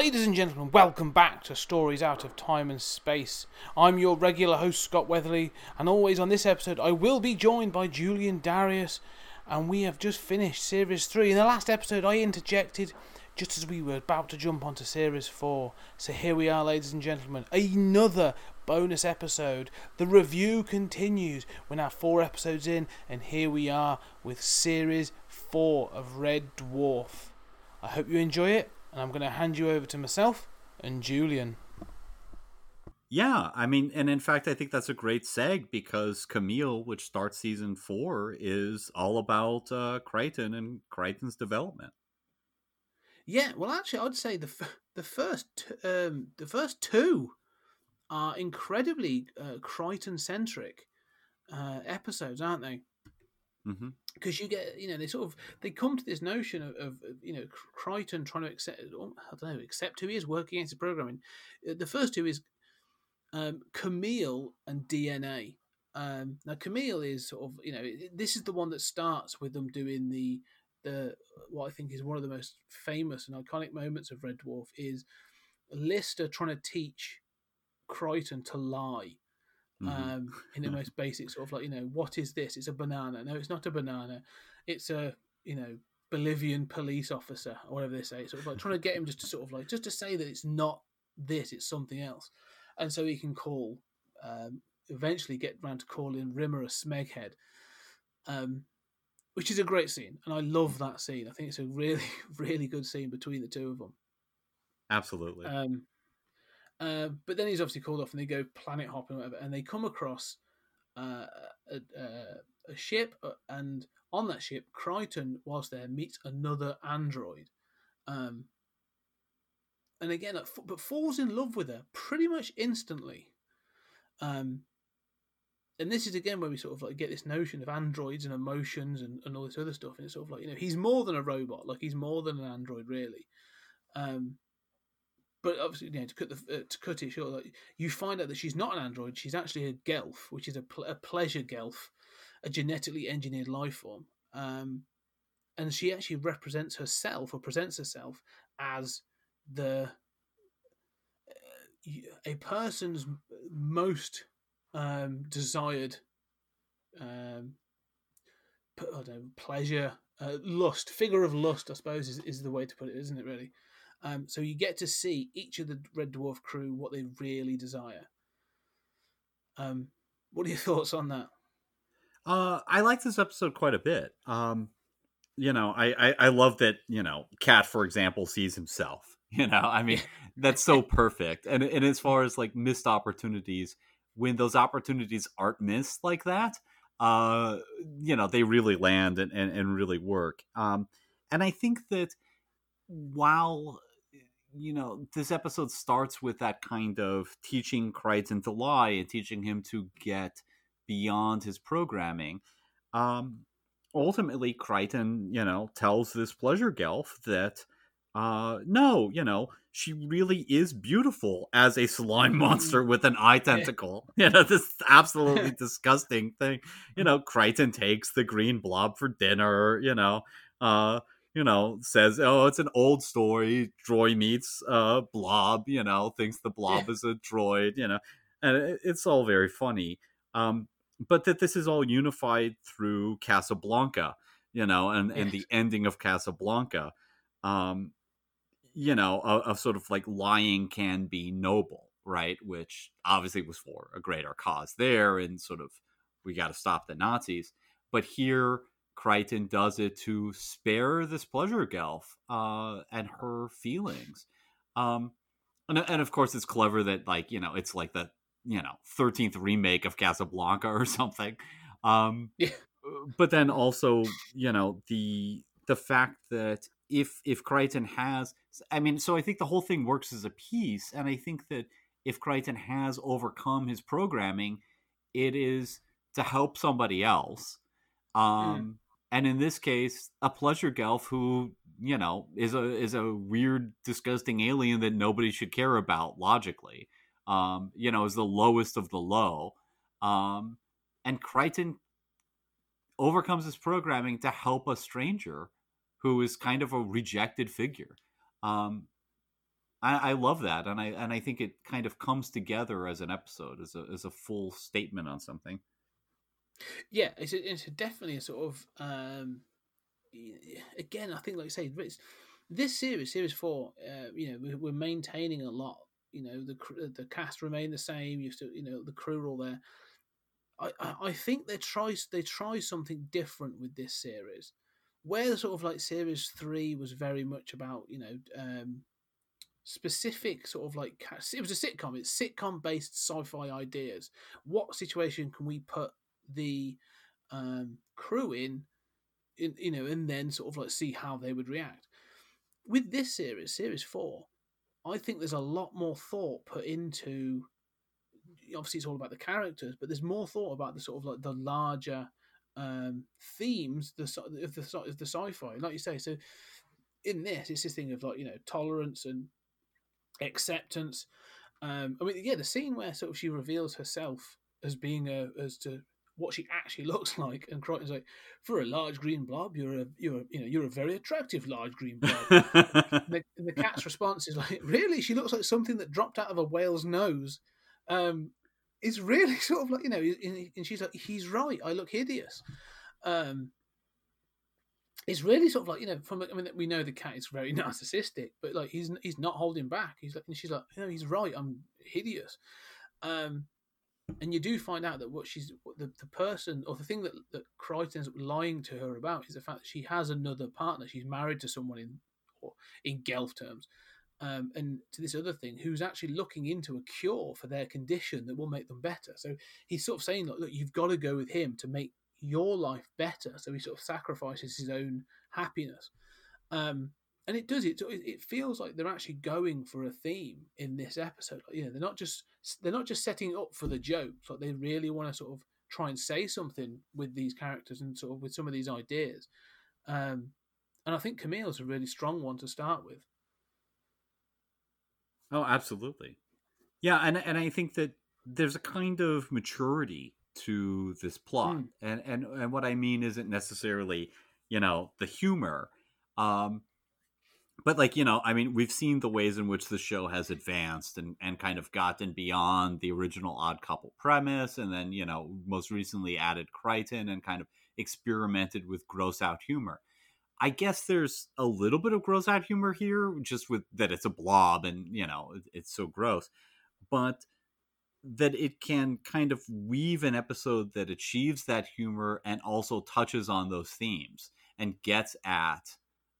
Ladies and gentlemen, welcome back to Stories Out of Time and Space. I'm your regular host, Scott Weatherly, and always on this episode, I will be joined by Julian Darius, and we have just finished Series 3. In the last episode, I interjected just as we were about to jump onto Series 4. So here we are, ladies and gentlemen, another bonus episode. The review continues. We're now four episodes in, and here we are with Series 4 of Red Dwarf. I hope you enjoy it, and I'm going to hand you over to myself and Julian. Yeah, I mean, and in fact, I think that's a great seg because Camille, which starts season four, is all about uh, Kryten and Kryten's development. Yeah, well, actually, I'd say the f- the first t- um, the first two are incredibly uh, Kryten centric uh, episodes, aren't they? hmm Because you get, you know, they sort of they come to this notion of, of you know Kryten trying to accept, oh, I don't know, accept who he is, working against the programming. Uh, The first two is um, Camille and DNA. Um, now Camille is sort of, you know, this is the one that starts with them doing the the what I think is one of the most famous and iconic moments of Red Dwarf is Lister trying to teach Kryten to lie. Um, in the most basic sort of like you know what is this? It's a banana. No, it's not a banana. It's a you know Bolivian police officer or whatever they say. Sort of like trying to get him just to sort of like just to say that it's not this, it's something else, and so he can call. Um, eventually, get round to calling Rimmer a smeghead, um, which is a great scene, and I love that scene. I think it's a really, really good scene between the two of them. Absolutely. Um, uh, but then he's obviously called off, and they go planet hopping, whatever, and they come across uh, a, a, a ship, uh, and on that ship, Kryten, whilst there, meets another android, um, and again, but falls in love with her pretty much instantly. Um, and this is again where we sort of like get this notion of androids and emotions and, and all this other stuff, and it's sort of like you know he's more than a robot, like he's more than an android, really. Um, but obviously, you know, to cut the uh, to cut it short, like you find out that she's not an android; she's actually a Gelf, which is a, pl- a pleasure Gelf, a genetically engineered life form. Um, and she actually represents herself or presents herself as the uh, a person's most um, desired um, know, pleasure, uh, lust, figure of lust, I suppose is, is the way to put it, isn't it? Really. Um, so you get to see each of the Red Dwarf crew what they really desire. Um, what are your thoughts on that? Uh, I like this episode quite a bit. Um, you know, I, I I love that. You know, Cat, for example, sees himself. You know, I mean, that's so perfect. And and as far as like missed opportunities, when those opportunities aren't missed like that, uh, you know, they really land and and, and really work. Um, and I think that while you know this episode starts with that kind of teaching Kryten to lie and teaching him to get beyond his programming. Um, ultimately, Kryten, you know, tells this pleasure Gelf that, uh, no, you know, she really is beautiful as a slime monster with an eye tentacle. You know, this absolutely disgusting thing. You know, Kryten takes the green blob for dinner. You know, uh, you know, says, "Oh, it's an old story. Droid meets uh, blob. You know, thinks the blob is a droid. You know, and it, it's all very funny." Um, but that this is all unified through Casablanca, you know, and, and the ending of Casablanca, um, you know, a, of sort of like lying can be noble, right? Which obviously was for a greater cause there, and sort of we got to stop the Nazis. But here, Kryten does it to spare this pleasure Gelf uh, and her feelings. Um, and, and of course it's clever that like you know it's like the you know 13th remake of casablanca or something um Yeah. but then also you know the the fact that if if kryten has i mean so i think the whole thing works as a piece and i think that if kryten has overcome his programming it is to help somebody else um and in this case a pleasure gelf who you know is a is a weird disgusting alien that nobody should care about logically um you know is the lowest of the low um and kryten overcomes his programming to help a stranger who is kind of a rejected figure. Um I, I love that and i and i think it kind of comes together as an episode as a as a full statement on something Yeah, it's a, it's a definitely a sort of um, again. I think, like I say, this series, series four, uh, you know, we're, maintaining a lot. You know, the the cast remain the same. You still, you know, the crew are all there. I, I, I think they try they try something different with this series, where sort of like series three was very much about you know um, specific sort of like it was a sitcom. It's sitcom based sci-fi ideas. What situation can we put the um, crew in, in, you know, and then sort of like see how they would react. With this series, series four, I think there's a lot more thought put into. Obviously, it's all about the characters, but there's more thought about the sort of like the larger um, themes, the of the of the sci-fi, like you say. So, in this, it's this thing of like you know tolerance and acceptance. Um, I mean, yeah, the scene where sort of she reveals herself as being a as to what she actually looks like, and Kryten's like, for a large green blob, you're a you're a, you know you're a very attractive large green blob. and, the, the cat's response is like, really? She looks like something that dropped out of a whale's nose. Um, it's really sort of like you know, and and she's like, he's right. I look hideous. Um, it's really sort of like you know, from I mean, we know the cat is very narcissistic, but like he's he's not holding back. He's like, and she's like, you know, he's right. I'm hideous. Um, and you do find out that what she's the, the person or the thing that that Kryten ends up lying to her about is the fact that she has another partner. She's married to someone in or in Gelf terms, um, and to this other thing who's actually looking into a cure for their condition that will make them better. So he's sort of saying, look, look you've got to go with him to make your life better. So he sort of sacrifices his own happiness. Um, and it does it. It feels like they're actually going for a theme in this episode. Like, you know, they're not just they're not just setting up for the jokes. Like they really want to sort of try and say something with these characters and sort of with some of these ideas. Um, and I think Camille's a really strong one to start with. Oh, absolutely. Yeah, and and I think that there's a kind of maturity to this plot. Mm. And and and what I mean isn't necessarily, you know, the humor. Um but like, you know, I mean, we've seen the ways in which the show has advanced and and kind of gotten beyond the original odd couple premise and then, you know, most recently added Kryten and kind of experimented with gross out humor. I guess there's a little bit of gross out humor here, just with that it's a blob and you know it- it's so gross, but that it can kind of weave an episode that achieves that humor and also touches on those themes and gets at,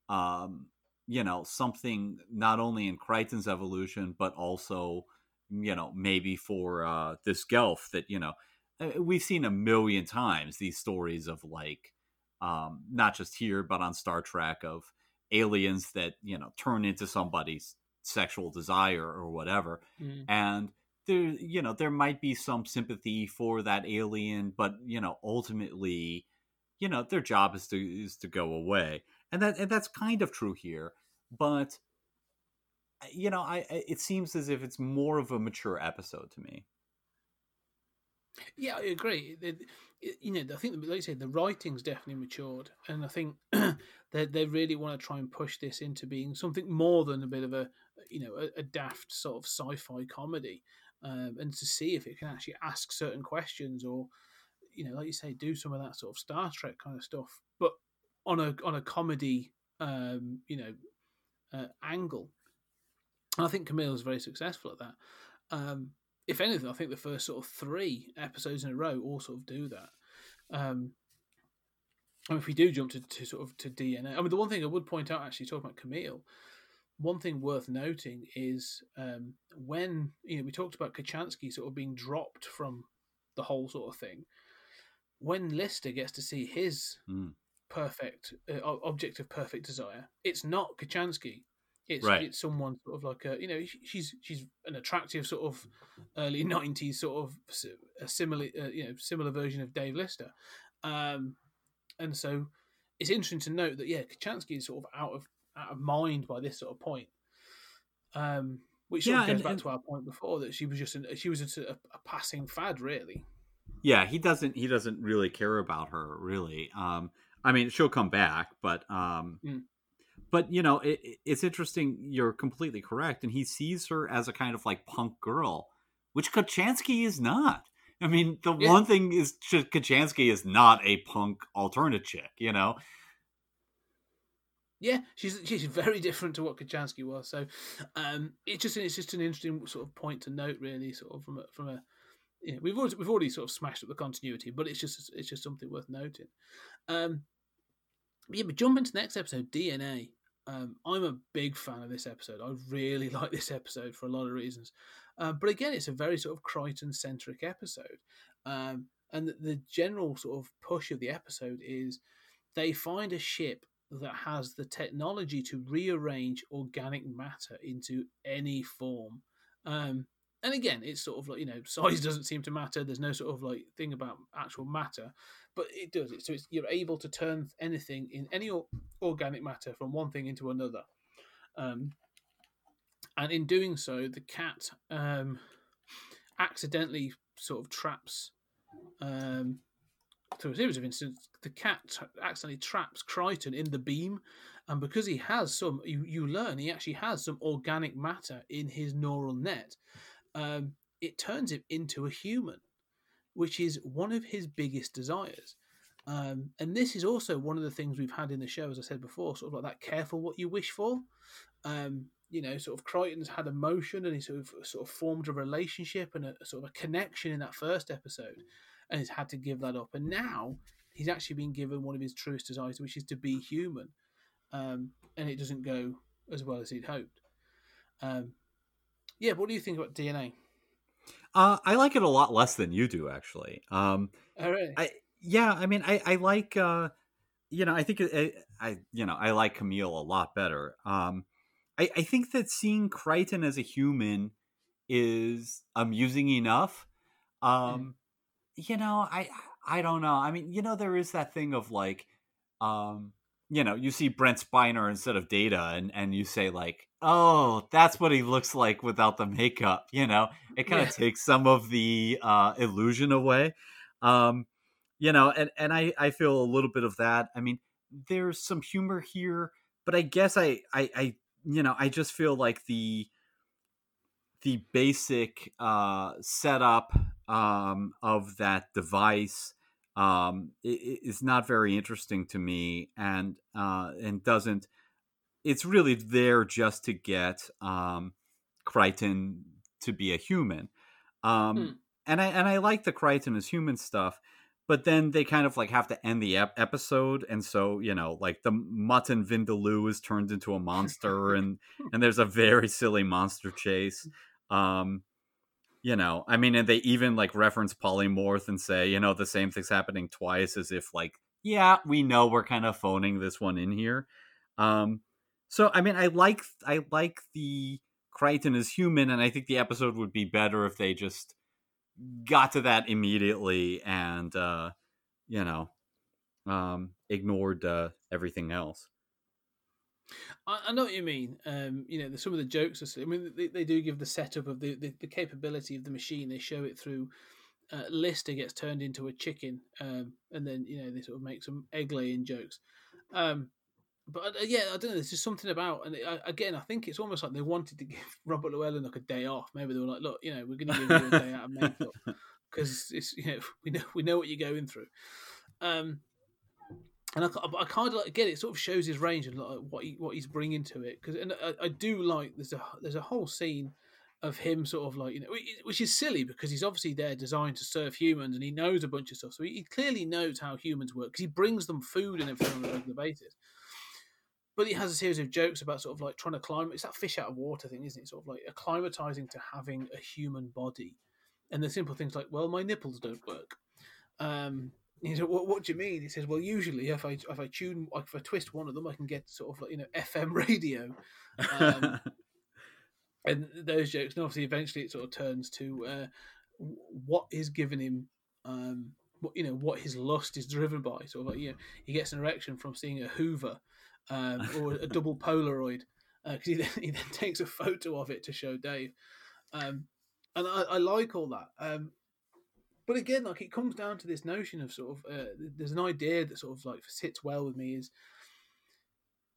um, you know, something not only in Kryten's evolution but also, you know, maybe for uh, this Gelf that you know uh, we've seen a million times these stories of like um, not just here but on Star Trek of aliens that you know turn into somebody's sexual desire or whatever, Mm. and there you know there might be some sympathy for that alien, but you know ultimately, you know their job is to is to go away, and that and that's kind of true here, but you know I it seems as if it's more of a mature episode to me. Yeah, I agree. It, it- you know, I think, like you said, the writing's definitely matured, and I think they they really want to try and push this into being something more than a bit of a, you know, a, a daft sort of sci-fi comedy, um, and to see if it can actually ask certain questions or, you know, like you say, do some of that sort of Star Trek kind of stuff, but on a on a comedy, um, you know, uh, angle. And I think Camille's very successful at that. Um, if anything, I think the first sort of three episodes in a row all sort of do that. Um, and if we do jump to, to sort of to DNA, I mean, the one thing I would point out, actually, talking about Camille, one thing worth noting is um, when you know we talked about Kochanski sort of being dropped from the whole sort of thing. When Lister gets to see his Mm. Perfect uh, object of perfect desire, it's not Kochanski. It's Right. it's someone sort of like a you know she's she's an attractive sort of early nineties sort of a similar uh, you know similar version of Dave Lister, um, and so it's interesting to note that yeah Kochanski is sort of out of out of mind by this sort of point, um, which sort Yeah, of goes and- back and- to our point before that she was just an, she was just a, a passing fad really. Yeah, he doesn't. He doesn't really care about her. Really. Um, I mean, she'll come back, but um, Mm. but you know, it, it- it's interesting. You're completely correct, and he sees her as a kind of like punk girl, which Kochanski is not. I mean, the Yeah. one thing is Ch- Kochanski is not a punk alternate chick. You know. Yeah, she's she's very different to what Kochanski was. So um, it's just it's just an interesting sort of point to note, really, sort of from a, from a know, we've already, we've already sort of smashed up the continuity, but it's just it's just something worth noting. Um, yeah, but jump into the next episode, DNA. Um, I'm a big fan of this episode. I really like this episode for a lot of reasons. Um, but again, it's a very sort of Kryten centric episode. Um, and the, the general sort of push of the episode is they find a ship that has the technology to rearrange organic matter into any form. And again, it's sort of like you know, size doesn't seem to matter. There's no sort of like thing about actual matter, but it does it. So it's, you're able to turn anything in any or- organic matter from one thing into another. Um, and in doing so, the cat um, accidentally sort of traps um, through a series of incidents, the cat accidentally traps Kryten in the beam, and because he has some, you, you learn he actually has some organic matter in his neural net. Um, it turns him into a human, which is one of his biggest desires. Um, and this is also one of the things we've had in the show, as I said before, sort of like that careful what you wish for. Um, you know, sort of Kryten's had emotion and he sort of sort of formed a relationship and a, sort of a connection in that first episode and he's had to give that up. And now he's actually been given one of his truest desires, which is to be human. Um, and it doesn't go as well as he'd hoped. Um, yeah, what do you think about DNA? Uh, I like it a lot less than you do, actually. Um, All right. I yeah, I mean, I I like uh, you know, I think I, I you know, I like Camille a lot better. Um, I I think that seeing Kryten as a human is amusing enough. Um, you know, I I don't know. I mean, you know, there is that thing of like, um, you know, you see Brent Spiner instead of Data, and and you say like, oh, that's what he looks like without the makeup. You know, it kind of Yeah. takes some of the uh, illusion away. Um, you know, and and I I feel a little bit of that. I mean, there's some humor here, but I guess I I I you know I just feel like the the basic uh, setup um, of that device um, is not very interesting to me, and uh, and doesn't. It's really there just to get um, Kryten to be a human, um, Hmm. and I and I like the Kryten as human stuff. But then they kind of like have to end the ep- episode, and so you know, like the mutton Vindaloo is turned into a monster, and and there's a very silly monster chase. Um, you know, I mean, and they even like reference polymorph and say, you know, the same thing's happening twice, as if like, yeah, we know we're kind of phoning this one in here. Um, so I mean, I like I like the Kryten as human, and I think the episode would be better if they just got to that immediately and uh, you know, um, ignored uh, everything else. I, I know what you mean. Um, you know, the, some of the jokes. Are, I mean, they, they do give the setup of the, the, the capability of the machine. They show it through. Uh, Lister gets turned into a chicken, um, and then you know they sort of make some egg laying jokes. Um, but uh, yeah, I don't know. There's just something about, and I, again, I think it's almost like they wanted to give Robert Llewellyn like a day off. Maybe they were like, look, you know, we're going to give you a day out of makeup because it's you know we know we know what you're going through. Um, and I, I kind of like again, it sort of shows his range and like what he what he's bringing to it. Because and I, I do like there's a there's a whole scene of him sort of like you know which is silly because he's obviously there designed to serve humans and he knows a bunch of stuff, so he clearly knows how humans work because he brings them food and everything on a regular basis. But he has a series of jokes about sort of like trying to climb. It's that fish out of water thing, isn't it? Sort of like acclimatizing to having a human body, and the simple things like, well, my nipples don't work. Um, he said, what, what do you mean? He says, well, usually if I if I tune if I twist one of them, I can get sort of like you know FM radio. Um, and those jokes, and obviously, eventually, it sort of turns to uh, what is giving him, um, what you know, what his lust is driven by. Sort of like, you know, he gets an erection from seeing a Hoover um, or a double Polaroid because he, then, he then takes a photo of it to show Dave, um, and I, I like all that. Um, but again, like it comes down to this notion of sort of uh, there's an idea that sort of like sits well with me is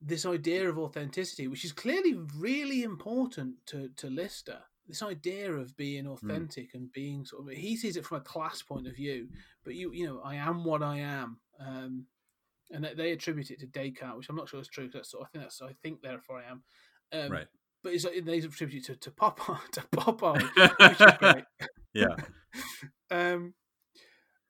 this idea of authenticity, which is clearly really important to to Lister. This idea of being authentic and being sort of he sees it from a class point of view, but you you know I am what I am, um, and they, they attribute it to Descartes, which I'm not sure is true. That's I think that's I think therefore I am, um, right. But it's like they attribute it to to Popeye to Popeye, which is great. Yeah. Um,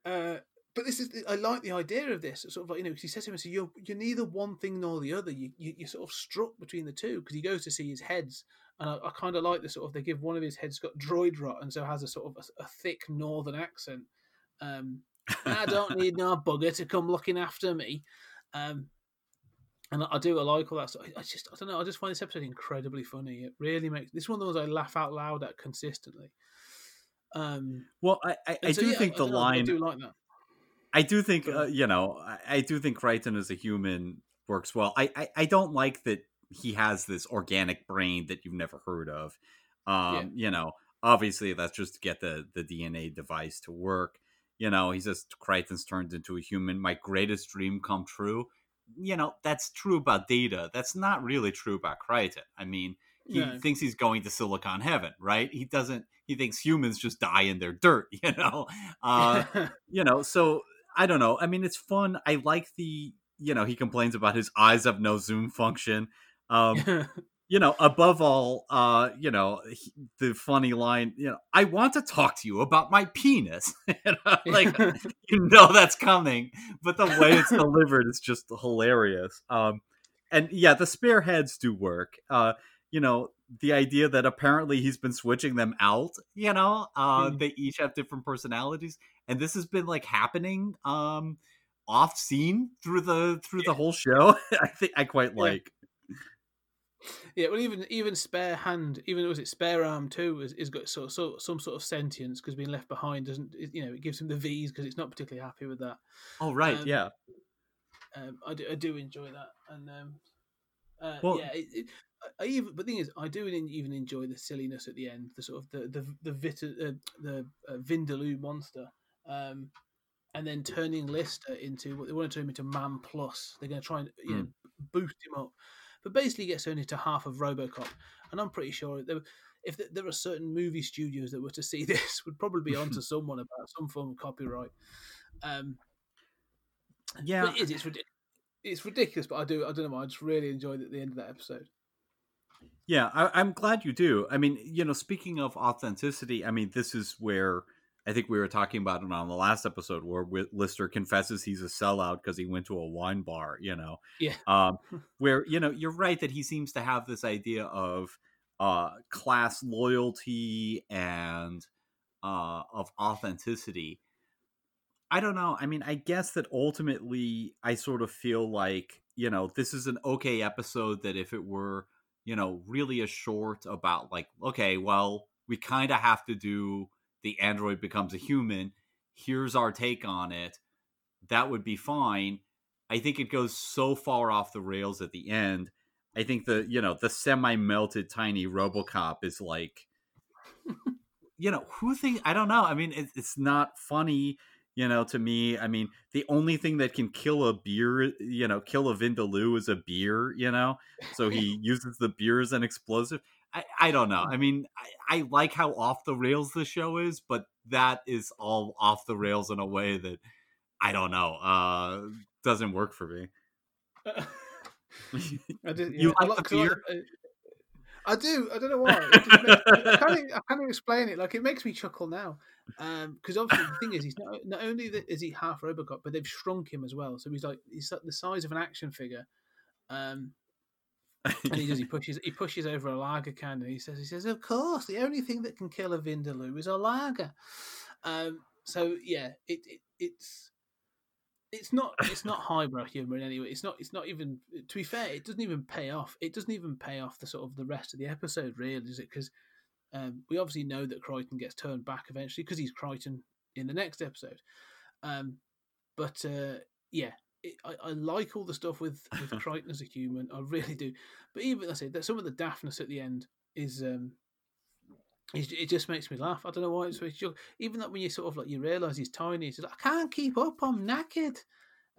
uh, but this is I like the idea of this. It's sort of like you know because he says to him, "So you're you're neither one thing nor the other. You you you're sort of struck between the two because he goes to see his heads, and I, I kind of like the sort of they give one of his heads got droid rot and so has a sort of a, a thick northern accent. Um, I don't need no bugger to come looking after me. Um, and I, do I like all that stuff. I, just I don't know. I just find this episode incredibly funny. It really makes this one of the ones I laugh out loud at consistently. Um, Well, I, I, I so, do yeah, think I the know, I line. do like that. I do think uh, you know. I, I do think Kryten as a human works well. I, I I don't like that he has this organic brain that you've never heard of. Um, Yeah. you know, obviously that's just to get the the DNA device to work. You know, he says Kryten's turned into a human. My greatest dream come true. You know, that's true about Data. That's not really true about Kryten. I mean, he No. thinks he's going to Silicon Heaven, right? He doesn't. He thinks humans just die in their dirt. You know. Uh, you know, so I don't know. I mean, it's fun. I like the, you know, he complains about his eyes have no zoom function. Um, you know, above all, uh, you know, he- the funny line, you know, I want to talk to you about my penis. you know, like you know that's coming, but the way it's delivered is just hilarious. Um, and yeah, the spare heads do work. Uh, you know, the idea that apparently he's been switching them out. You know, uh, Hmm. they each have different personalities, and this has been like happening um, off scene through the through the whole show. I think I quite Yeah. like. Yeah, well, even even spare hand, even was it spare arm too, is, is got sort of, so, some sort of sentience because being left behind doesn't, it- you know, it gives him the V's because it's not particularly happy with that. Oh right, Um, yeah. Um, I do, I do enjoy that, and um, uh, Well- yeah, it, it, I even, but the thing is, I do even enjoy the silliness at the end, the sort of the the the Vita, uh, the uh, Vindaloo monster, um, and then turning Lister into what they want to turn him into Man Plus. They're going to try and you know boost him up, but basically gets turned into half of RoboCop, and I'm pretty sure there, if there are certain movie studios that were to see this, would probably be onto someone about some form of copyright. Um, Yeah, it is. It's ridiculous. It's ridiculous, but I do. I don't know. I just really enjoyed it at the end of that episode. Yeah, I, I'm glad you do. I mean, you know, speaking of authenticity, I mean, this is where I think we were talking about it on the last episode, where Lister confesses he's a sellout because he went to a wine bar. You know, Yeah. um, where you know you're right that he seems to have this idea of uh, class loyalty and uh, of authenticity. I don't know. I mean, I guess that ultimately, I sort of feel like you know this is an okay episode. That if it were you know really a short about like okay, well, we kind of have to do the android becomes a human. Here's our take on it. That would be fine. I think it goes so far off the rails at the end. I think the you know the semi melted tiny RoboCop is like, you know, who think I don't know. I mean, it, it's not funny, you know, to me. I mean, the only thing that can kill a beer, you know, kill a Vindaloo is a beer, you know. So he uses the beer as an explosive. I, I don't know. I mean, I, I like how off the rails the show is, but that is all off the rails in a way that I don't know. Uh, doesn't work for me. I did. You like the 'cause I- beer? I, I do. I don't know why. Makes- I, can't, I can't explain it. Like it makes me chuckle now. Because obviously the thing is, he's not not only that is he half Robocop, but they've shrunk him as well. So he's like he's like the size of an action figure. Um, and he does. He pushes. He pushes over a lager can, and he says, "He says, of course, the only thing that can kill a vindaloo is a lager." Um, so yeah, it, it it's it's not it's not highbrow humor in any way. It's not it's not even to be fair. It doesn't even pay off. It doesn't even pay off the sort of the rest of the episode, really, is it? Because um, we obviously know that Kryten gets turned back eventually because he's Kryten in the next episode. Um, but uh, yeah, it, I, I like all the stuff with with Kryten as a human. I really do. But even I say that some of the daftness at the end is um, it, it just makes me laugh. I don't know why it's, it's just, even that when you sort of like you realize he's tiny, he's like, I can't keep up. I'm knackered.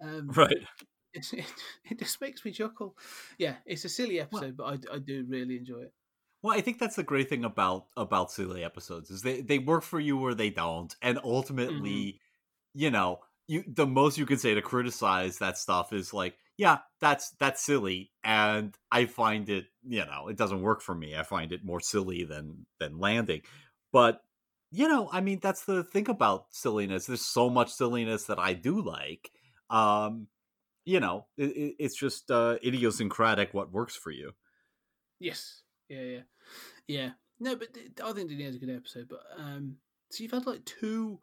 Um, right. It, it, it just makes me chuckle. Yeah, it's a silly episode, but I, I do really enjoy it. Well, I think that's the great thing about about silly episodes is they they work for you or they don't, and ultimately, you know, you the most you can say to criticize that stuff is like, yeah, that's that's silly, and I find it, you know, it doesn't work for me. I find it more silly than than landing, but you know, I mean, that's the thing about silliness. There's so much silliness that I do like. Um, you know, it, it, it's just uh, idiosyncratic what works for you. Yes. Yeah, yeah. Yeah. No, but I think Disney has a good episode. But um, so you've had like two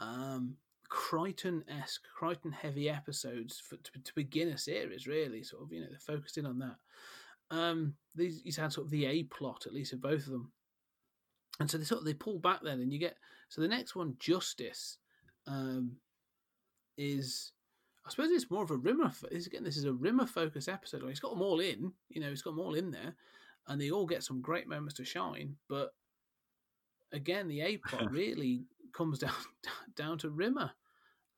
um, Kryten esque, Kryten heavy episodes for, to, to begin a series, really. Sort of, you know, they're focused in on that. Um, these he's had sort of the A plot at least of both of them, and so they sort of they pull back then, and you get so the next one, Justice, um, is I suppose it's more of a Rimmer. again, this is a Rimmer focus episode. Like, He's got them all in, you know, he's got them all in there, and they all get some great moments to shine. But again, the A plot really comes down down to Rimmer.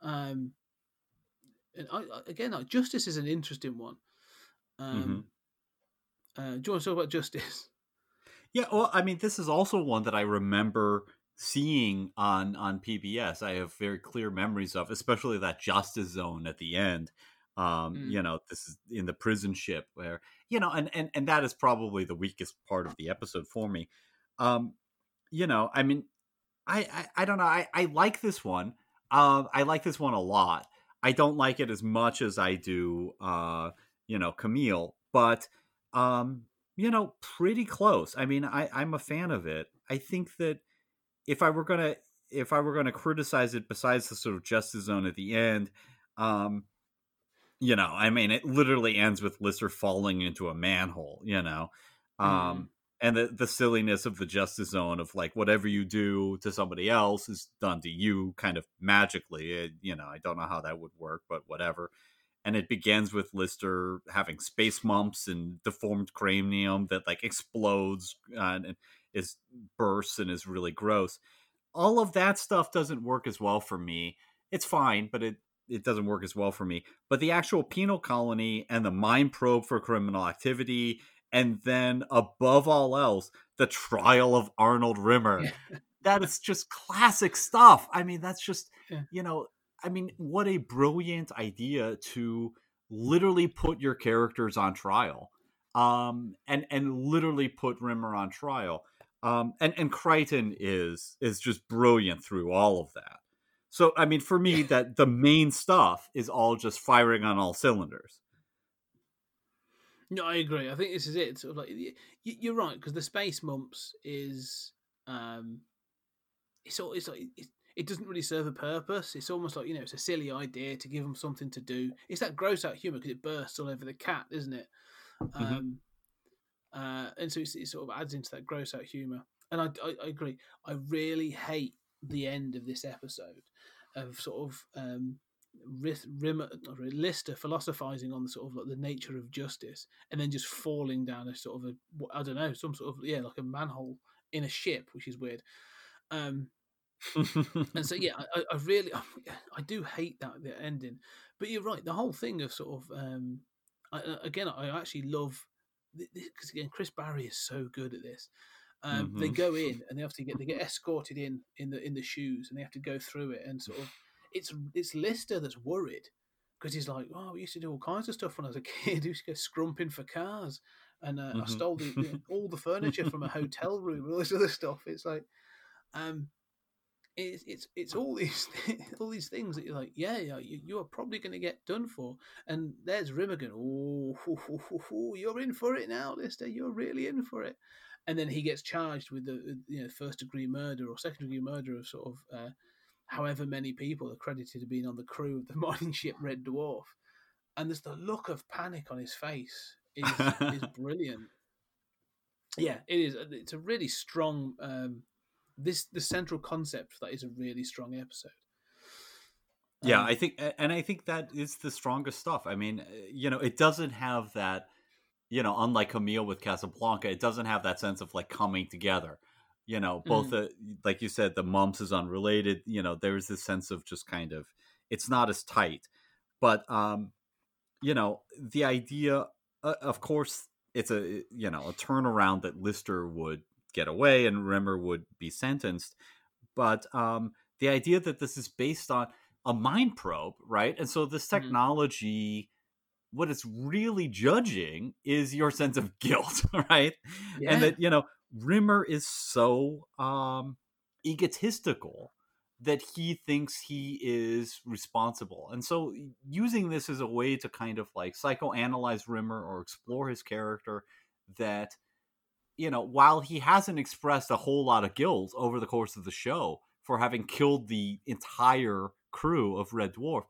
Um, and I, again, like, Justice is an interesting one. Um, uh, do you want to talk about Justice? Yeah, well, I mean, this is also one that I remember seeing on on PBS. I have very clear memories of, especially that Justice Zone at the end. Um, Mm. You know, this is in the prison ship where you know, and and and that is probably the weakest part of the episode for me. Um, you know, I mean, I I, I don't know. I I like this one. Um, I like this one a lot. I don't like it as much as I do, uh, you know, Camille, but um, you know, pretty close. I mean, I, I'm a fan of it. I think that if I were gonna if I were gonna criticize it, besides the sort of justice zone at the end, um, you know, I mean, it literally ends with Lister falling into a manhole. You know, um, and the the silliness of the justice zone of like whatever you do to somebody else is done to you, kind of magically. It, you know, I don't know how that would work, but whatever and it begins with Lister having space mumps and deformed cranium that like explodes uh, and is bursts and is really gross. All of that stuff doesn't work as well for me. It's fine, but it it doesn't work as well for me. But the actual penal colony and the mind probe for criminal activity, and then above all else, the trial of Arnold Rimmer. that is just classic stuff. I mean, that's just Yeah. you know, I mean, what a brilliant idea to literally put your characters on trial. Um and and literally put Rimmer on trial. Um and and Kryten is is just brilliant through all of that. So I mean for me that the main stuff is all just firing on all cylinders. No, I agree. I think this is it. Sort of like you're right because the space mumps is um, it's all it's like it, it doesn't really serve a purpose. It's almost like you know it's a silly idea to give them something to do. It's that gross out humor because it bursts all over the cat, isn't it? Um, uh, and so it's, it sort of adds into that gross out humor. And I, I, I agree. I really hate the end of this episode of sort of um, Lister philosophizing on the sort of like the nature of justice, and then just falling down a sort of a I don't know some sort of yeah like a manhole in a ship, which is weird. Um, and so yeah, I, I- really I do hate that the ending. But you're right, the whole thing of sort of um, I, again I actually love because again Chris Barrie is so good at this. Um, They Mhm. go in and they have to get they get escorted in in the in the shoes and they have to go through it and sort of it's it's Lister that's worried because he's like, oh, we used to do all kinds of stuff when I was a kid. We used to go scrumping for cars, and uh, I Mhm. stole the, know, all the furniture from a hotel room and all this other stuff. It's like, um, it's it's it's all these all these things that you're like, yeah, yeah, you, you are probably going to get done for. And there's Rimmer oh, hoo, hoo, hoo, hoo, you're in for it now, Lister. You're really in for it. And then he gets charged with the you know first degree murder or second degree murder of sort of uh, however many people are credited to being on the crew of the mining ship Red Dwarf. And there's the look of panic on his face is is brilliant. Yeah, it is. It's a really strong. Um, this the central concept that is a really strong episode. Yeah, Um, I think, and I think that is the strongest stuff. I mean, you know, it doesn't have that, you know, unlike Camille with Casablanca, it doesn't have that sense of like coming together. You know, both the like you said, the mumps is unrelated. You know, there's this sense of just kind of it's not as tight, but um, you know, the idea, uh, of course, it's a you know a turnaround that Lister would get away and Rimmer would be sentenced, but um, the idea that this is based on a mind probe, right? And so this Mhm. technology, what it's really judging is your sense of guilt, right? Yeah. And that, you know, Rimmer is so um egotistical that he thinks he is responsible. And so using this as a way to kind of like psychoanalyze Rimmer or explore his character that you know, while he hasn't expressed a whole lot of guilt over the course of the show for having killed the entire crew of Red Dwarf,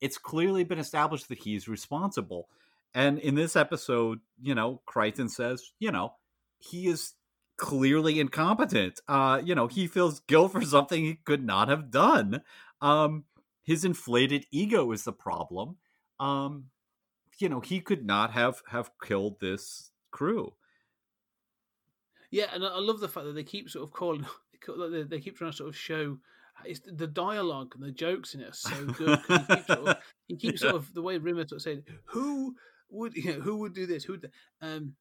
it's clearly been established that he's responsible. And in this episode, you know, Kryten says, you know, he is clearly incompetent. Uh, you know, he feels guilt for something he could not have done. Um, his inflated ego is the problem. Um, you know, he could not have have killed this crew. Yeah, and I love the fact that they keep sort of calling, they keep trying to sort of show it's the dialogue and the jokes in it are so good. he keeps sort of, he keeps sort of the way Rimmer sort of saying, "Who would you know, who would do this? Who would?" Um,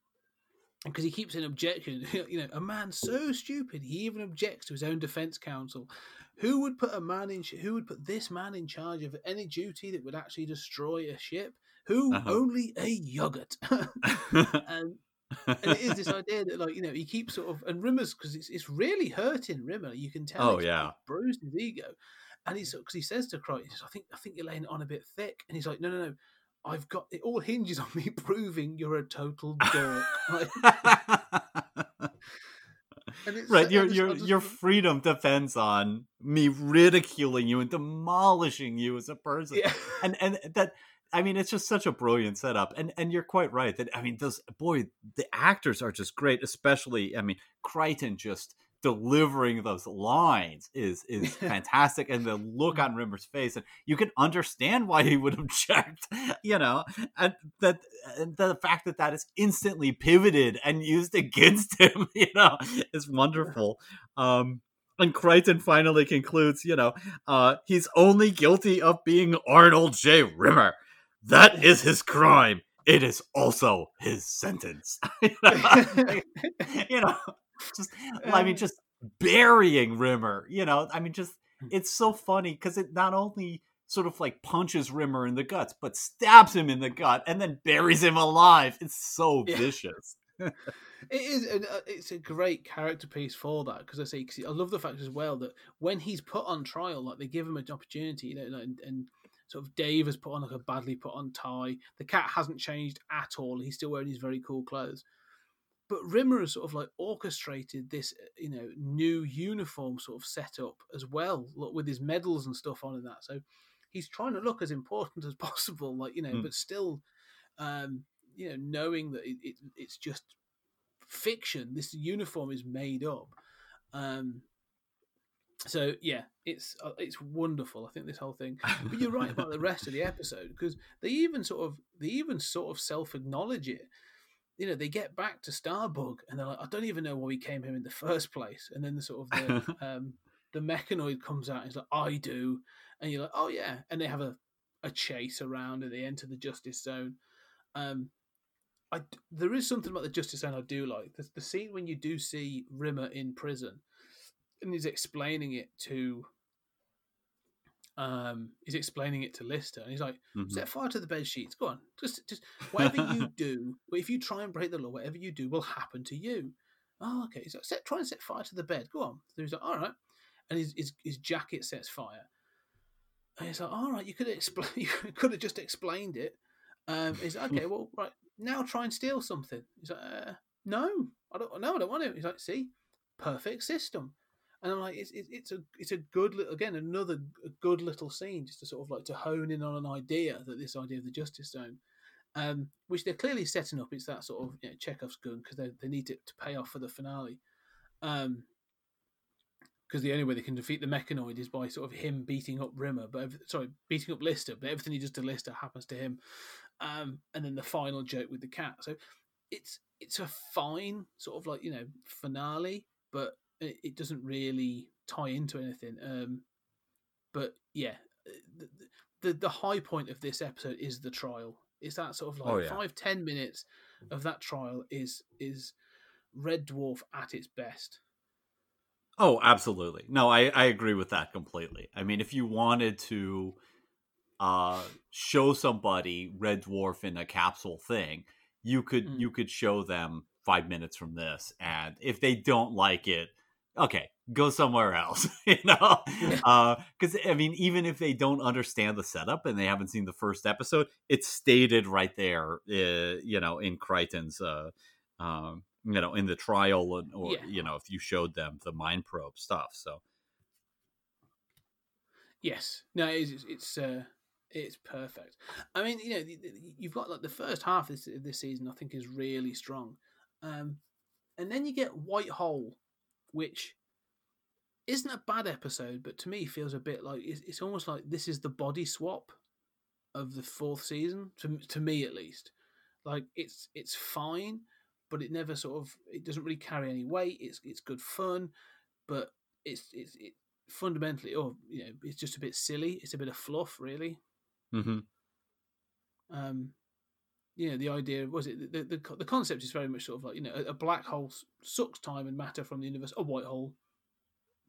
because he keeps an objection. You know, a man so stupid he even objects to his own defense counsel. Who would put a man in? Who would put this man in charge of any duty that would actually destroy a ship? Who? Uh-huh. Only a yogurt. and and it is this idea that like you know he keeps sort of and Rimmer's because it's it's really hurting Rimmer. You can tell. Oh, yeah. bruised his ego, and he's because he says to Kryten, "I think I think you're laying it on a bit thick," and he's like, "No, no, no." I've got it all hinges on me proving you're a total jerk. Right, your your your freedom depends on me ridiculing you and demolishing you as a person. yeah. and and that I mean, it's just such a brilliant setup, and and you're quite right that I mean, those boy, the actors are just great, especially I mean, Kryten just delivering those lines is is fantastic, and the look on Rimmer's face, and you can understand why he would object, you know, and that and the fact that that is instantly pivoted and used against him, you know, is wonderful. Um, and Kryten finally concludes, you know, uh, he's only guilty of being Arnold J. Rimmer. That is his crime. It is also his sentence. you know, just I mean, just burying Rimmer. You know, I mean, just it's so funny because it not only sort of like punches Rimmer in the guts, but stabs him in the gut and then buries him alive. It's so Yeah. vicious. It is. and, uh, It's a great character piece for that because I say 'cause I love the fact as well that when he's put on trial, like they give him an opportunity, you know, and, and sort of Dave has put on like a badly put on tie. The cat hasn't changed at all. He's still wearing his very cool clothes. But Rimmer has sort of like orchestrated this, uh, you know, new uniform sort of setup as well, with his medals and stuff on and that. So he's trying to look as important as possible, like you know, Hmm. but still, um, you know, knowing that it, it, it's just fiction. This uniform is made up. Um, so yeah, it's uh, it's wonderful. I think this whole thing. But you're right about the rest of the episode because they even sort of they even sort of self acknowledge it. You know, they get back to Starbug and they're like, I don't even know why we came here in the first place. And then the sort of the, um, the mechanoid comes out and he's like, I do. And you're like, oh yeah. And they have a, a chase around and they enter the Justice Zone. Um, I, there is something about the Justice Zone I do like. The, the scene when you do see Rimmer in prison and he's explaining it to um he's explaining it to Lister and he's like Mhm. set fire to the bed sheets go on just just whatever you do if you try and break the law whatever you do will happen to you oh okay so set try and set fire to the bed go on so he's like all right and his his, his jacket sets fire. And it's like, all right, you could explain, you could have just explained it. Um, he's like, okay, well, right now, try and steal something. He's like, uh, no, I don't, no, I don't want to. He's like, see, perfect system. And I'm like, it's, it's, a it's a good again another good little scene just to sort of like to hone in on an idea that this idea of the Justice Zone, um, which they're clearly setting up. It's that sort of you know, Chekhov's gun because they they need it to pay off for the finale. Um, because the only way they can defeat the mechanoid is by sort of him beating up Rimmer, but sorry, beating up Lister, but everything he does to Lister happens to him. Um, and then the final joke with the cat. So it's it's a fine sort of like you know finale, but it, doesn't really tie into anything. Um, but yeah, the, the the high point of this episode is the trial. It's that sort of like Oh, yeah. five ten minutes of that trial is is Red Dwarf at its best. Oh, absolutely. No, I, I agree with that completely. I mean, if you wanted to uh, show somebody Red Dwarf in a capsule thing, you could Mm. you could show them five minutes from this, and if they don't like it, okay, go somewhere else. you know, because I mean, even if they don't understand the setup and they haven't seen the first episode, it's stated right there. Uh, you know, in Kryten's. Uh, um, you know, in the trial, and- or Yeah. you know, if you showed them the mind probe stuff. So, Yes, no, it's it's uh, it's perfect. I mean, you know, you've got like the first half of this of this season. I think is really strong, um, and then you get White Hole, which isn't a bad episode, but to me feels a bit like it's, it's almost like this is the body swap of the fourth season to to me at least. Like it's it's fine, but it never sort of it doesn't really carry any weight. It's it's good fun, but it's it's it fundamentally, or you know, it's just a bit silly. It's a bit of fluff, really. mm-hmm. Um, you know, the idea was it the, the the concept is very much sort of like you know a, a black hole sucks time and matter from the universe. A white hole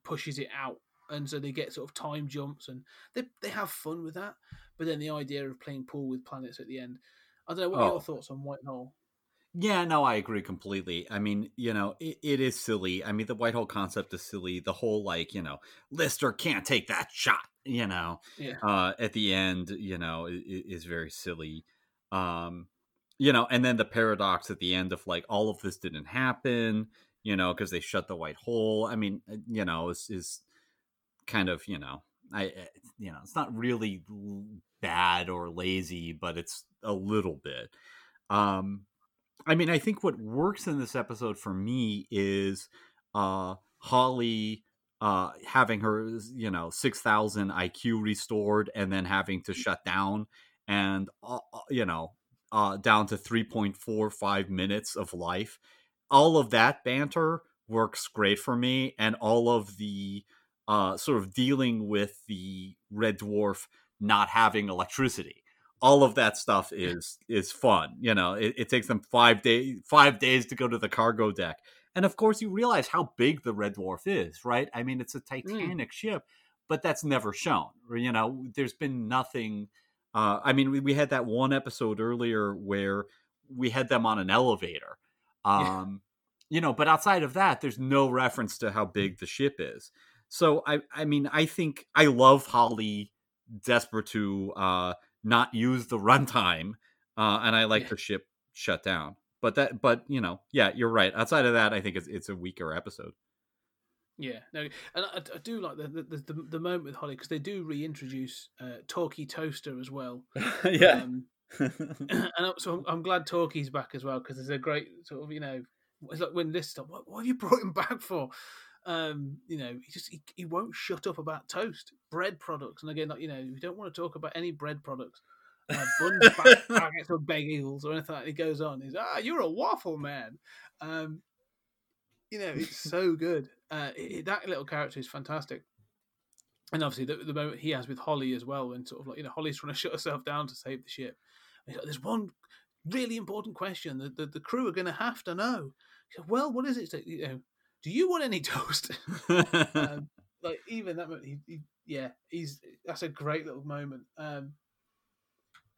pushes it out, and so they get sort of time jumps and they they have fun with that. But then the idea of playing pool with planets at the end, I don't know. What are Oh. your thoughts on white hole? Yeah, no, I agree completely. I mean, you know, it, it is silly. I mean, the white hole concept is silly. The whole like, you know, Lister can't take that shot. You know, Yeah, uh, at the end, you know, i- i- is very silly. Um, you know, and then the paradox at the end of like all of this didn't happen. You know, because they shut the white hole. I mean, uh, you know, is is kind of you know, I uh, you know, it's not really bad or lazy, but it's a little bit. Um, I mean, I think what works in this episode for me is uh Holly uh having her you know 6000 IQ restored and then having to shut down and uh, uh, you know uh down to 3.45 minutes of life. All of that banter works great for me and all of the uh sort of dealing with the red dwarf not having electricity all of that stuff is is fun. You know, it, it takes them five days five days to go to the cargo deck, and of course you realize how big the Red Dwarf is, right? I mean, it's a Titanic ship, but that's never shown. You know, there's been nothing. Uh, I mean, we, we had that one episode earlier where we had them on an elevator. Yeah. Um, you know, but outside of that, there's no reference to how big the ship is. So I, I mean, I think I love Holly desperate to uh, not use the runtime, uh, and I like Yeah. the ship shut down. But that, but you know, yeah, you're right. Outside of that, I think it's it's a weaker episode. Yeah, no, and I, I do like the the, the, the moment with Holly because they do reintroduce uh, Talkie Toaster as well. Um, and I'm- so I'm, I'm glad Talkie's back as well because there's a great sort of you know it's like when this stuff what, what have you brought him back for? Um you know he just he, he won't shut up about toast bread products. And again like you know we don't want to talk about any bread products. Uh, buns baguettes or bagels or anything like that. He goes on he's ah you're a waffle man. Um you know it's so good uh it, that little character is fantastic and obviously the, the moment he has with Holly as well, when sort of like you know Holly's trying to shut herself down to save the ship. Like, There's one really important question that the, the crew are going to have to know. Well, what is it? You know, do you want any toast? um, like even that moment, he, he, yeah, he's that's a great little moment. Um,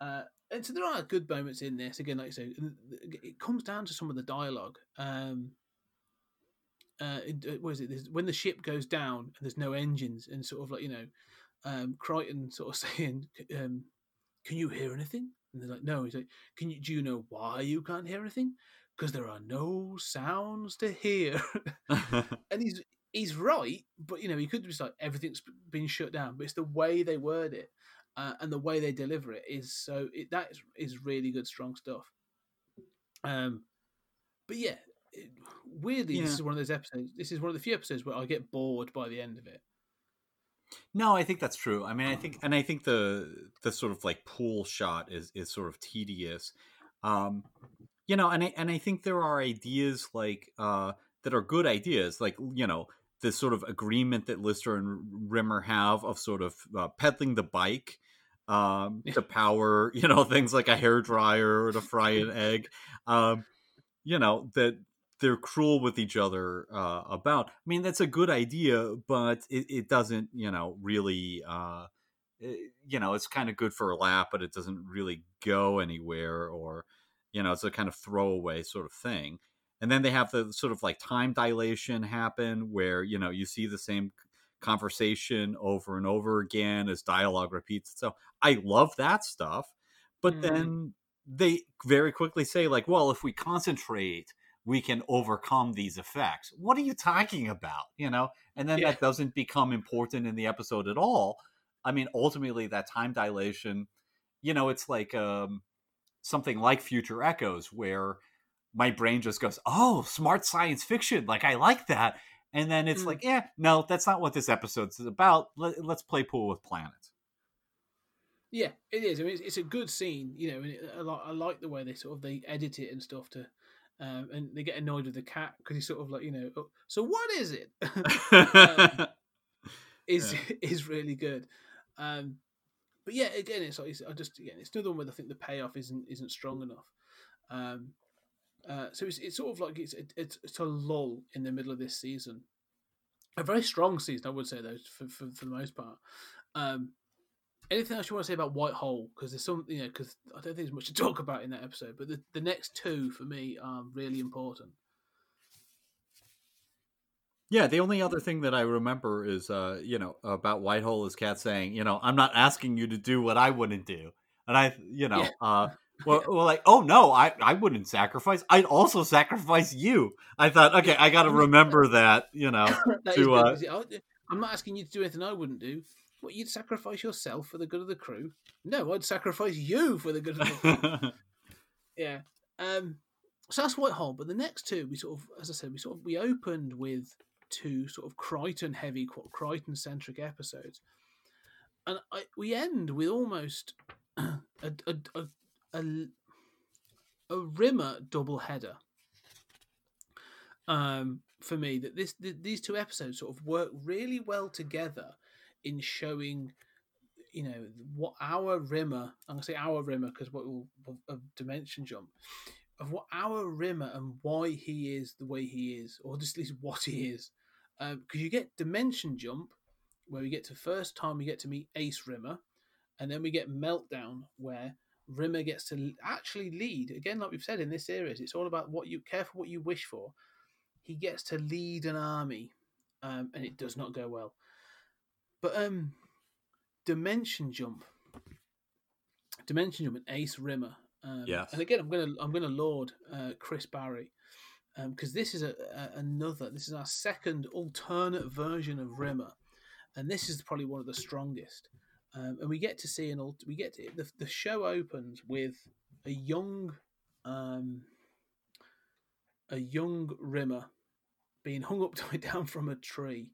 uh, and so there are good moments in this. Again, like you say, it comes down to some of the dialogue. Um, uh, it- uh, what is it? There's, when the ship goes down and there's no engines, and sort of like you know, um, Kryten sort of saying, um, "Can you hear anything?" And they're like, "No." He's like, "Can you? Do you know why you can't hear anything? Because there are no sounds to hear." and he's he's right, but you know, he could just like everything's been shut down. But it's the way they word it uh, and the way they deliver it is so it, that is, is really good, strong stuff. Um, but yeah, weirdly, this is one of those episodes. This is one of the few episodes where I get bored by the end of it. No, I think that's true. I mean, I think, and I think the the sort of like pool shot is is sort of tedious. Um, you know, and I and I think there are ideas like uh that are good ideas, like you know, this sort of agreement that Lister and Rimmer have of sort of uh, peddling the bike um to power, you know, things like a hair dryer or to fry an egg. Um, you know that they're cruel with each other uh, about. I mean, that's a good idea, but it, it doesn't, you know, really, uh, eh, you know, it's kind of good for a laugh, but it doesn't really go anywhere, or, you know, it's a kind of throwaway sort of thing. And then they have the sort of like time dilation happen where, you know, you see the same conversation over and over again as dialogue repeats itself. I love that stuff. But Mhm. then they very quickly say, like, well, if we concentrate, we can overcome these effects. What are you talking about? You know? And then Yeah. that doesn't become important in the episode at all. I mean, ultimately, that time dilation, you know, it's like um, something like Future Echoes, where my brain just goes, oh, smart science fiction. Like, I like that. And then it's Mm. like, yeah, no, that's not what this episode's about. Let, let's play pool with planets. Yeah, it is. I mean, it's, it's a good scene, you know. And it, I, like, I like the way they sort of they edit it and stuff to, um, and they get annoyed with the cat because he's sort of like, you know, "Oh, so what is it? Um, is is really good. Um, but yeah, again, it's like I just again, it's another one where I think the payoff isn't isn't strong enough. Um, uh, so it's it's sort of like it's it, it's it's a lull in the middle of this season. A very strong season, I would say, though, for for, for the most part. Um, anything else you want to say about White Hole? Because there's some, you know, because I don't think there's much to talk about in that episode. But the, the next two for me are really important. Yeah, the only other thing that I remember is, uh, you know, about Whitehole is Cat saying, you know, I'm not asking you to do what I wouldn't do, and I, you know, Yeah. uh, well, well, like, oh no, I, I wouldn't sacrifice. I'd also sacrifice you. I thought, okay, I got to remember that, you know. That to, uh, I'm not asking you to do anything I wouldn't do. What you'd sacrifice yourself for the good of the crew? No, I'd sacrifice you for the good of the crew. yeah. Um. So that's White Hole, but the next two, we sort of, as I said, we sort of we opened with two sort of Kryten heavy, Kryten centric episodes, and I, we end with almost a a a, a, a Rimmer double header. Um, for me, that this th- these two episodes sort of work really well together in showing, you know, what our Rimmer. I'm gonna say our Rimmer because what will of Dimension Jump of what our Rimmer and why he is the way he is, or just at least what he is. Because you get Dimension Jump, where we get to first time we get to meet Ace Rimmer, and then we get Meltdown, where Rimmer gets to actually lead. Again, like we've said in this series, it's all about what you care for, what you wish for. He gets to lead an army, um, and it does not go well. But um, Dimension Jump, Dimension Jump, and Ace Rimmer. Um, Yes. And again, I'm gonna I'm gonna laud uh, Chris Barrie because this is a, a another. This is our second alternate version of Rimmer, and this is probably one of the strongest. Um, and we get to see an alt- we get to, the the show opens with a young um, a young Rimmer being hung upside down from a tree.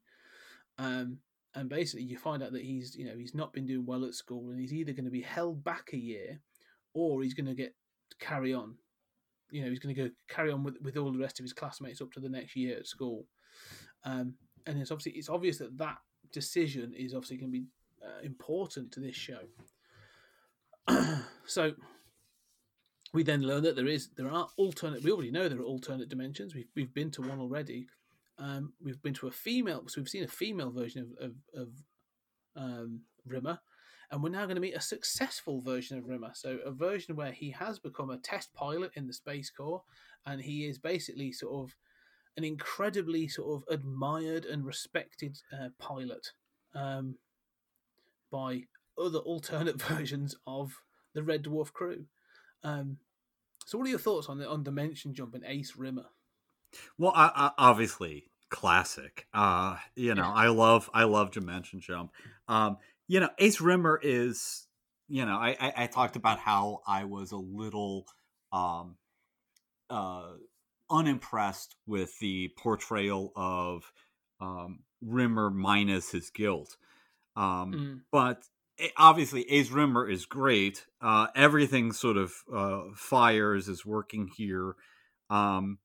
Um, and basically, you find out that he's, you know, he's not been doing well at school, and he's either going to be held back a year, or he's going to get carry on. You know, he's going to go carry on with, with all the rest of his classmates up to the next year at school. Um, and it's obviously it's obvious that that decision is obviously going to be uh, important to this show. so we then learn that there is there are alternate. We already know there are alternate dimensions. We've we've been to one already. Um, we've been to a female, so we've seen a female version of of, of um, Rimmer, and we're now going to meet a successful version of Rimmer. So a version where he has become a test pilot in the Space Corps, and he is basically sort of an incredibly sort of admired and respected uh, pilot um, by other alternate versions of the Red Dwarf crew. Um, so, what are your thoughts on the on Dimension Jump and Ace Rimmer? Well, obviously classic. Uh, you know, Yeah. I love I love Dimension Jump. Um, you know, Ace Rimmer is. You know, I, I I talked about how I was a little um, uh, unimpressed with the portrayal of um, Rimmer minus his guilt. Um, Mm. but eh, obviously Ace Rimmer is great. Uh, everything sort of uh, fires is working here. Um,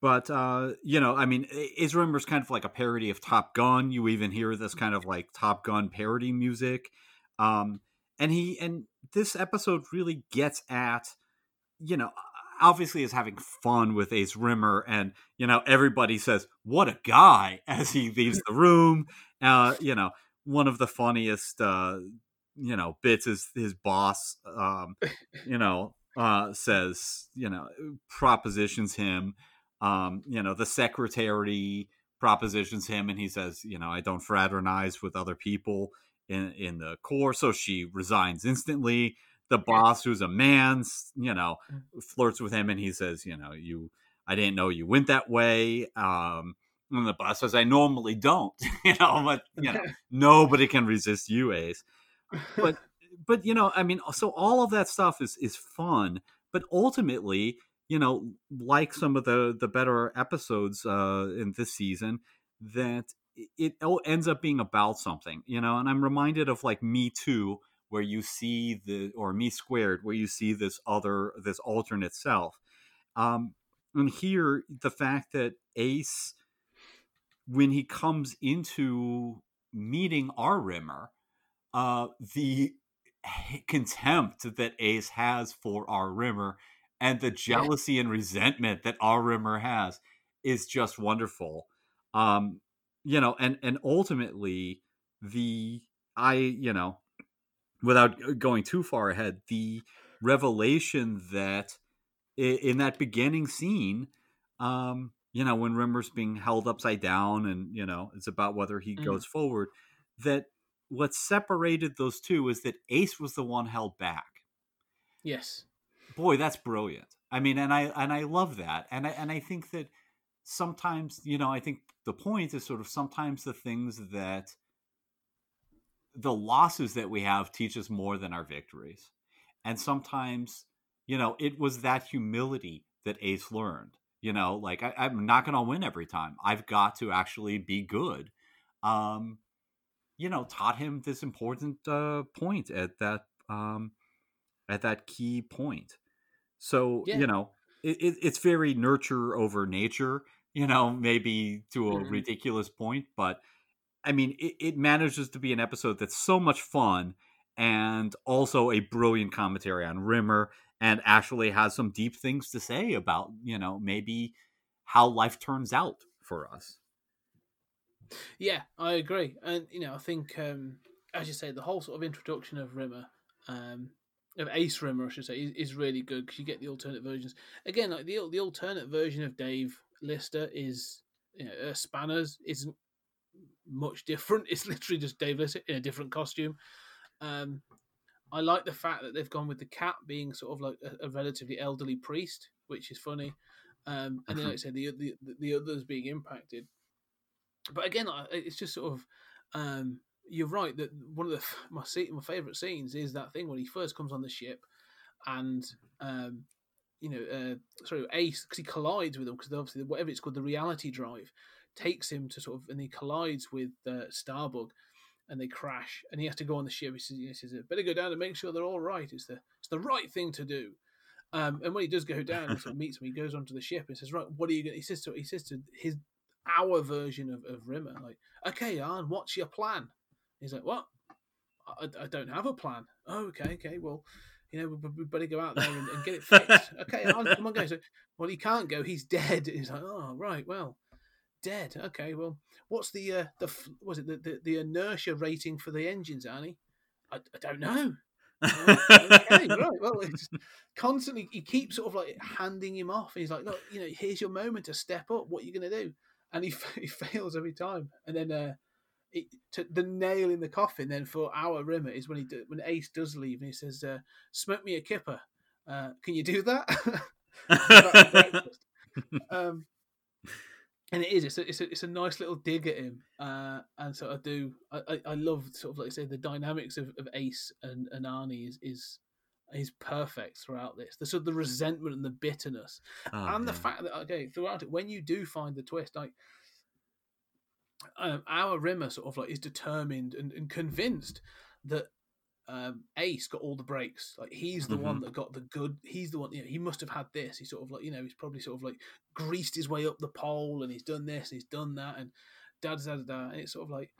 but uh, you know, I mean, is kind of like a parody of Top Gun. You even hear this kind of like Top Gun parody music. Um, and he and this episode really gets at, you know, obviously is having fun with Ace Rimmer, and you know, everybody says, "What a guy!" as he leaves the room. Uh, you know, one of the funniest, uh, you know, bits is his boss, um, you know, uh, says, you know, propositions him. Um, you know, the secretary propositions him, and he says, you know, I don't fraternize with other people in in the corps, so she resigns instantly. The boss, who's a man, you know, flirts with him, and he says, you know, you, I didn't know you went that way. Um, and the boss says, I normally don't, you know, but you know, nobody can resist you, Ace. But but you know, I mean, so all of that stuff is is fun, but ultimately, you know, like some of the the better episodes uh, in this season, that it- ends up being about something, you know. And I'm reminded of like Me Too, where you see the or Me Squared, where you see this other this alternate self. Um, and here, the fact that Ace, when he comes into meeting our Rimmer, uh, the contempt that Ace has for our Rimmer and the jealousy and resentment that our Rimmer has is just wonderful. Um, you know, and and ultimately the I, you know, without going too far ahead, the revelation that in that beginning scene, um, you know, when Rimmer's being held upside down and, you know, it's about whether he Mhm. goes forward, that what separated those two is that Ace was the one held back. Yes. Boy, that's brilliant. I mean, and I and I love that. And I and I think that sometimes, you know, I think the point is sort of sometimes the things that the losses that we have teach us more than our victories. And sometimes, you know, it was that humility that Ace learned. You know, like I, I'm not going to win every time. I've got to actually be good. Um, you know, taught him this important uh, point at that um, at that key point. So Yeah. you know, it, it, it's very nurture over nature. You know, maybe to a Mhm. ridiculous point, but I mean, it, it manages to be an episode that's so much fun and also a brilliant commentary on Rimmer and actually has some deep things to say about, you know, maybe how life turns out for us. Yeah, I agree, and you know, I think um, as you say, the whole sort of introduction of Rimmer, um, of Ace Rimmer, I should say, is, is really good because you get the alternate versions. Again, like the the alternate version of Dave Lister is you know, uh, Spanners isn't much different. It's literally just Dave Lister in a different costume. Um, I like the fact that they've gone with the cat being sort of like a, a relatively elderly priest, which is funny. Um, and then, like I said, the, the the others being impacted. But again, it's just sort of um, you're right that one of the my my favorite scenes is that thing when he first comes on the ship, and um, you know, uh, sorry, Ace because he collides with them because obviously whatever it's called, the reality drive takes him to sort of and he collides with uh, Starbug, and they crash, and he has to go on the ship. He says, he says "Better go down and make sure they're all right. It's the it's the right thing to do." Um, and when he does go down, he sort of meets him. He goes onto the ship and says, "Right, what are you going?" He says to he says to his our version of, of Rimmer, like, "Okay, Arn, what's your plan?" He's like, "What? I, I don't have a plan." Oh, okay, okay. Well, you know, we, we better go out there and, and get it fixed. okay, Arn, come on, guys. So, well, he can't go. He's dead. He's like, "Oh, right. Well, dead. Okay. Well, what's the uh, the was it the, the the inertia rating for the engines, Arnie? I, I don't know. okay, right. Well, it's constantly he keeps sort of like handing him off. He's like, look, you know, here's your moment to step up. What are you going to do? And he he fails every time. And then uh, it, to, the nail in the coffin then for our Rimmer is when he do, when Ace does leave and he says, uh, "Smoke me a kipper. Uh, can you do that?" um, and it is. It's a, it's a, it's a nice little dig at him, uh, and so I do. I, I, love sort of like I say the dynamics of, of Ace and, and Arnie is is is perfect throughout this. The sort of the resentment and the bitterness, Oh, and the fact that okay throughout it when you do find the twist, like um, our Rimmer sort of like is determined and, and convinced that um, Ace got all the breaks. Like he's the one that got the good. He's the one. You know, he must have had this. He's sort of like you know he's probably sort of like greased his way up the pole and he's done this, he's done that, and da da da da. And it's sort of like,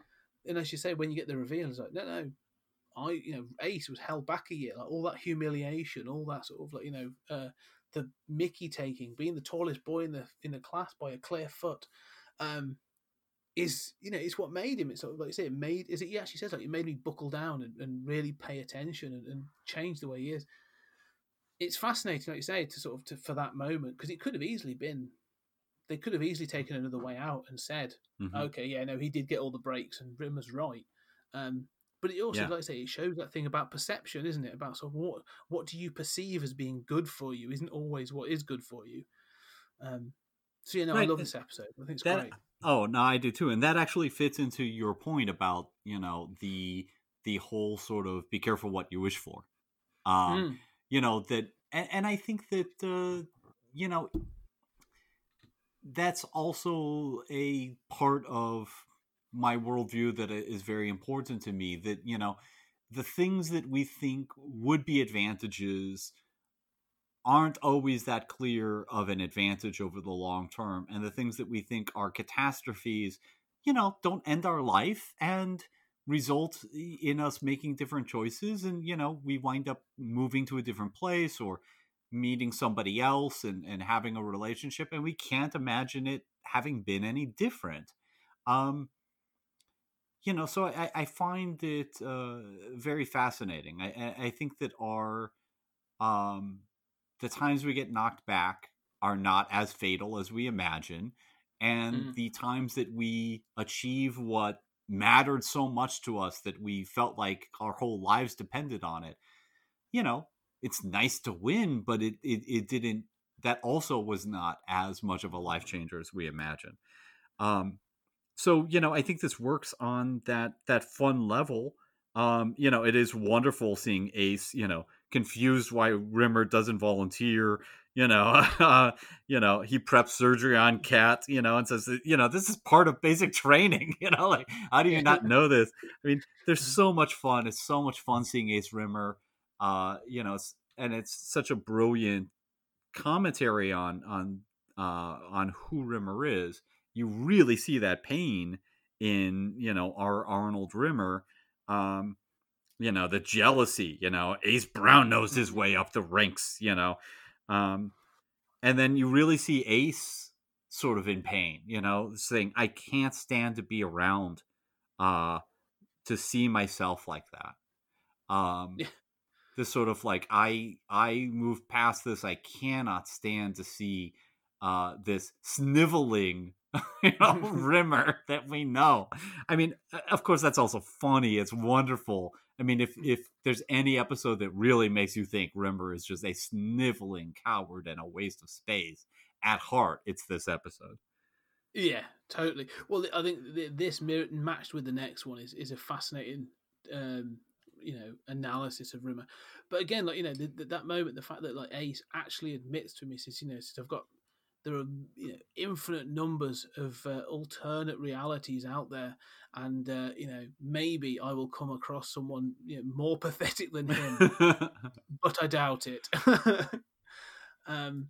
and as you say, when you get the reveal, it's like no no. I, you know, Ace was held back a year, like all that humiliation, all that sort of like, you know, uh, the Mickey taking, being the tallest boy in the in the class by a clear foot, um, is you know it's what made him. It's sort of like you say, it made is it? He actually says like it made me buckle down and, and really pay attention and, and change the way he is. It's fascinating, like you say, to sort of to, for that moment because it could have easily been. They could have easily taken another way out and said, Mhm. "Okay, yeah, no, he did get all the breaks, and Rimmer's right." Um, but it also, Yeah. like I say, it shows that thing about perception, isn't it? About sort of what what do you perceive as being good for you isn't always what is good for you. Um, so yeah, no, I love this episode. I think it's that great. oh no i do too and that actually fits into your point about you know the the whole sort of be careful what you wish for um Mm. you know that and, and i think that uh you know that's also a part of my worldview that is very important to me that you know the things that we think would be advantages aren't always that clear of an advantage over the long term and the things that we think are catastrophes you know don't end our life and result in us making different choices and you know we wind up moving to a different place or meeting somebody else and, and having a relationship and we can't imagine it having been any different. Um you know so i, I find it uh, very fascinating. I, I- think that our um the times we get knocked back are not as fatal as we imagine and Mm. the times that we achieve what mattered so much to us that we felt like our whole lives depended on it you know it's nice to win but it it, it didn't that also was not as much of a life changer as we imagine um so you know i think this works on that that fun level um you know it is wonderful seeing ace you know confused why rimmer doesn't volunteer you know uh, you know he preps surgery on cat you know and says you know this is part of basic training you know like how do you not know this? I mean there's so much fun it's so much fun seeing ace rimmer uh you know it's, and it's such a brilliant commentary on on uh on who rimmer is. You really see that pain in you know our arnold rimmer um you know the jealousy you know ace brown knows his way up the ranks you know um and then you really see ace sort of in pain you know saying i can't stand to be around uh to see myself like that um Yeah. this sort of like i i move past this i cannot stand to see uh this sniveling you know rimmer that we know. I mean of course that's also funny. It's wonderful. I mean if if there's any episode that really makes you think rimmer is just a sniveling coward and a waste of space at heart it's this episode. Yeah, totally. Well, I think this matched with the next one is, is a fascinating, um, you know, analysis of Rimmer. But again, like you know, the, the, that moment, the fact that like Ace actually admits to him, he says, you know, says, I've got there are you know, infinite numbers of uh, alternate realities out there, and uh, you know, maybe I will come across someone you know, more pathetic than him, but I doubt it. um,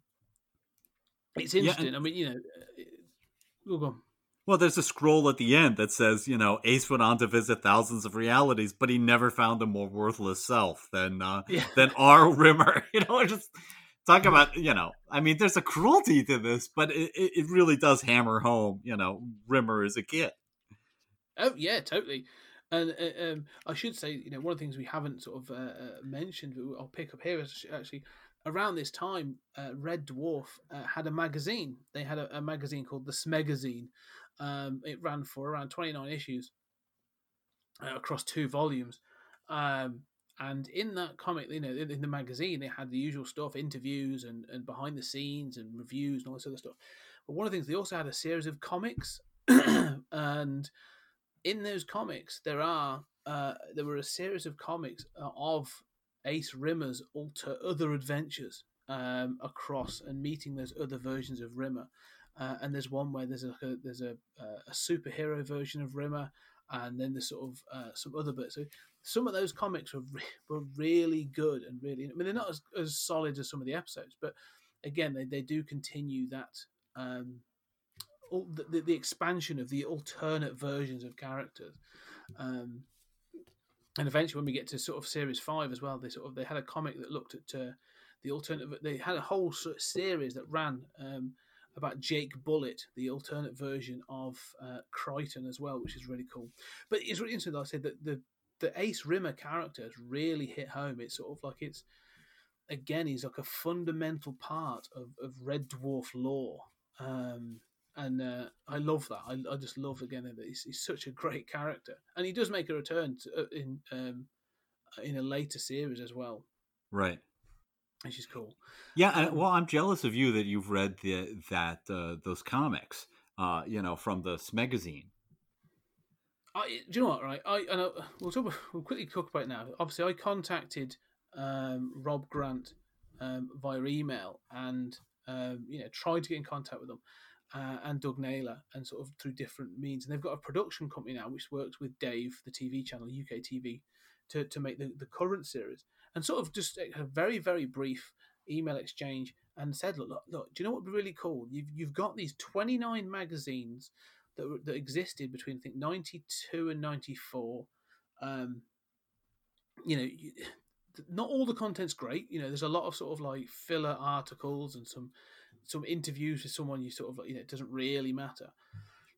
it's Yeah, and- interesting. I mean, you know, uh, oh, go on. Well, there's a scroll at the end that says, you know, Ace went on to visit thousands of realities, but he never found a more worthless self than uh, Yeah. than our Rimmer. You know, just talk about, you know, I mean, there's a cruelty to this, but it, it really does hammer home, you know, Rimmer is a kid. Oh yeah, totally. And uh, um, I should say, you know, one of the things we haven't sort of uh, uh, mentioned, but I'll pick up here is actually around this time, uh, Red Dwarf had a magazine. They had a, a magazine called the Smegazine. Um, it ran for around 29 issues across two volumes. Um, and in that comic, you know, in, the magazine, they had the usual stuff, interviews and, and behind the scenes and reviews and all this other stuff. But one of the things they also had a series of comics, and in those comics, there are uh, there were a series of comics uh, of Ace Rimmer's alter other adventures um, across and meeting those other versions of Rimmer. Uh, and there's one where there's a there's a, a superhero version of Rimmer, and then there's sort of uh, some other bits. So some of those comics were re- were really good and really. I mean, they're not as, as solid as some of the episodes, but again, they, they do continue that um, all, the, the expansion of the alternate versions of characters. Um, and eventually, when we get to sort of series five as well, they sort of they had a comic that looked at uh, the alternative. They had a whole sort of series that ran um, about Jake Bullet, the alternate version of uh, Kryten as well, which is really cool. But it's really interesting. I said that the the Ace Rimmer character has really hit home. It's sort of like it's again, he's like a fundamental part of, of Red Dwarf lore. Um, and uh, I love that. I, I just love again that he's, he's such a great character, and he does make a return to, uh, in um, in a later series as well, Right. which is cool. Yeah. and- well, I'm jealous of you that you've read the that uh, those comics. Uh, you know, from the Smegazine. I, do you know what? Right, I, and I we'll talk. About, we'll quickly talk about it now. Obviously, I contacted um, Rob Grant um, via email and um, you know tried to get in contact with them uh, and Doug Naylor and sort of through different means. And they've got a production company now which works with Dave, the TV channel UK TV, to to make the, the current series. And sort of just a very very brief email exchange and said, look, look, look do you know what would be really cool? You've you've got these twenty nine magazines that that existed between I think ninety two and ninety four. Um, you know, you, not all the content's great. You know, there's a lot of sort of like filler articles and some some interviews with someone you sort of like, you know, it doesn't really matter.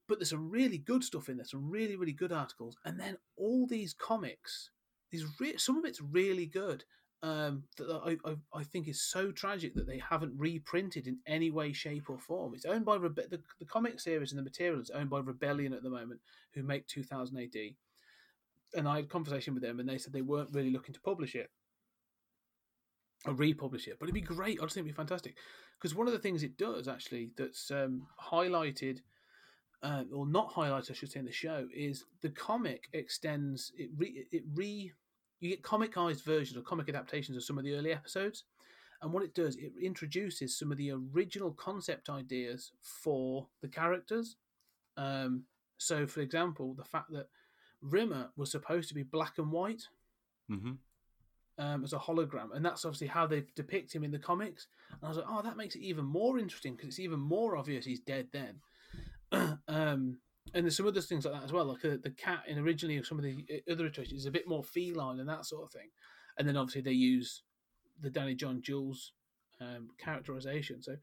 But there's some really good stuff in there, some really really good articles, and then all these comics. These re- some of it's really good. Um, that I, I I think is so tragic that they haven't reprinted in any way, shape, or form. It's owned by Rebe- the, the comic series and the material is owned by Rebellion at the moment, who make 2000 AD. And I had a conversation with them, and they said they weren't really looking to publish it or republish it, but it'd be great. I just think it'd be fantastic because one of the things it does actually that's um, highlighted. Uh, or not highlighted, I should say, in the show is the comic extends it. Re, it re you get comicized versions or comic adaptations of some of the early episodes, and what it does, it introduces some of the original concept ideas for the characters. Um, so, for example, the fact that Rimmer was supposed to be black and white Mm-hmm. um, as a hologram, and that's obviously how they depict him in the comics. And I was like, oh, that makes it even more interesting because it's even more obvious he's dead then. um, and there's some other things like that as well, like uh, the cat in originally some of the uh, other iterations is a bit more feline and that sort of thing. And then obviously they use the Danny John Jules um, characterization. So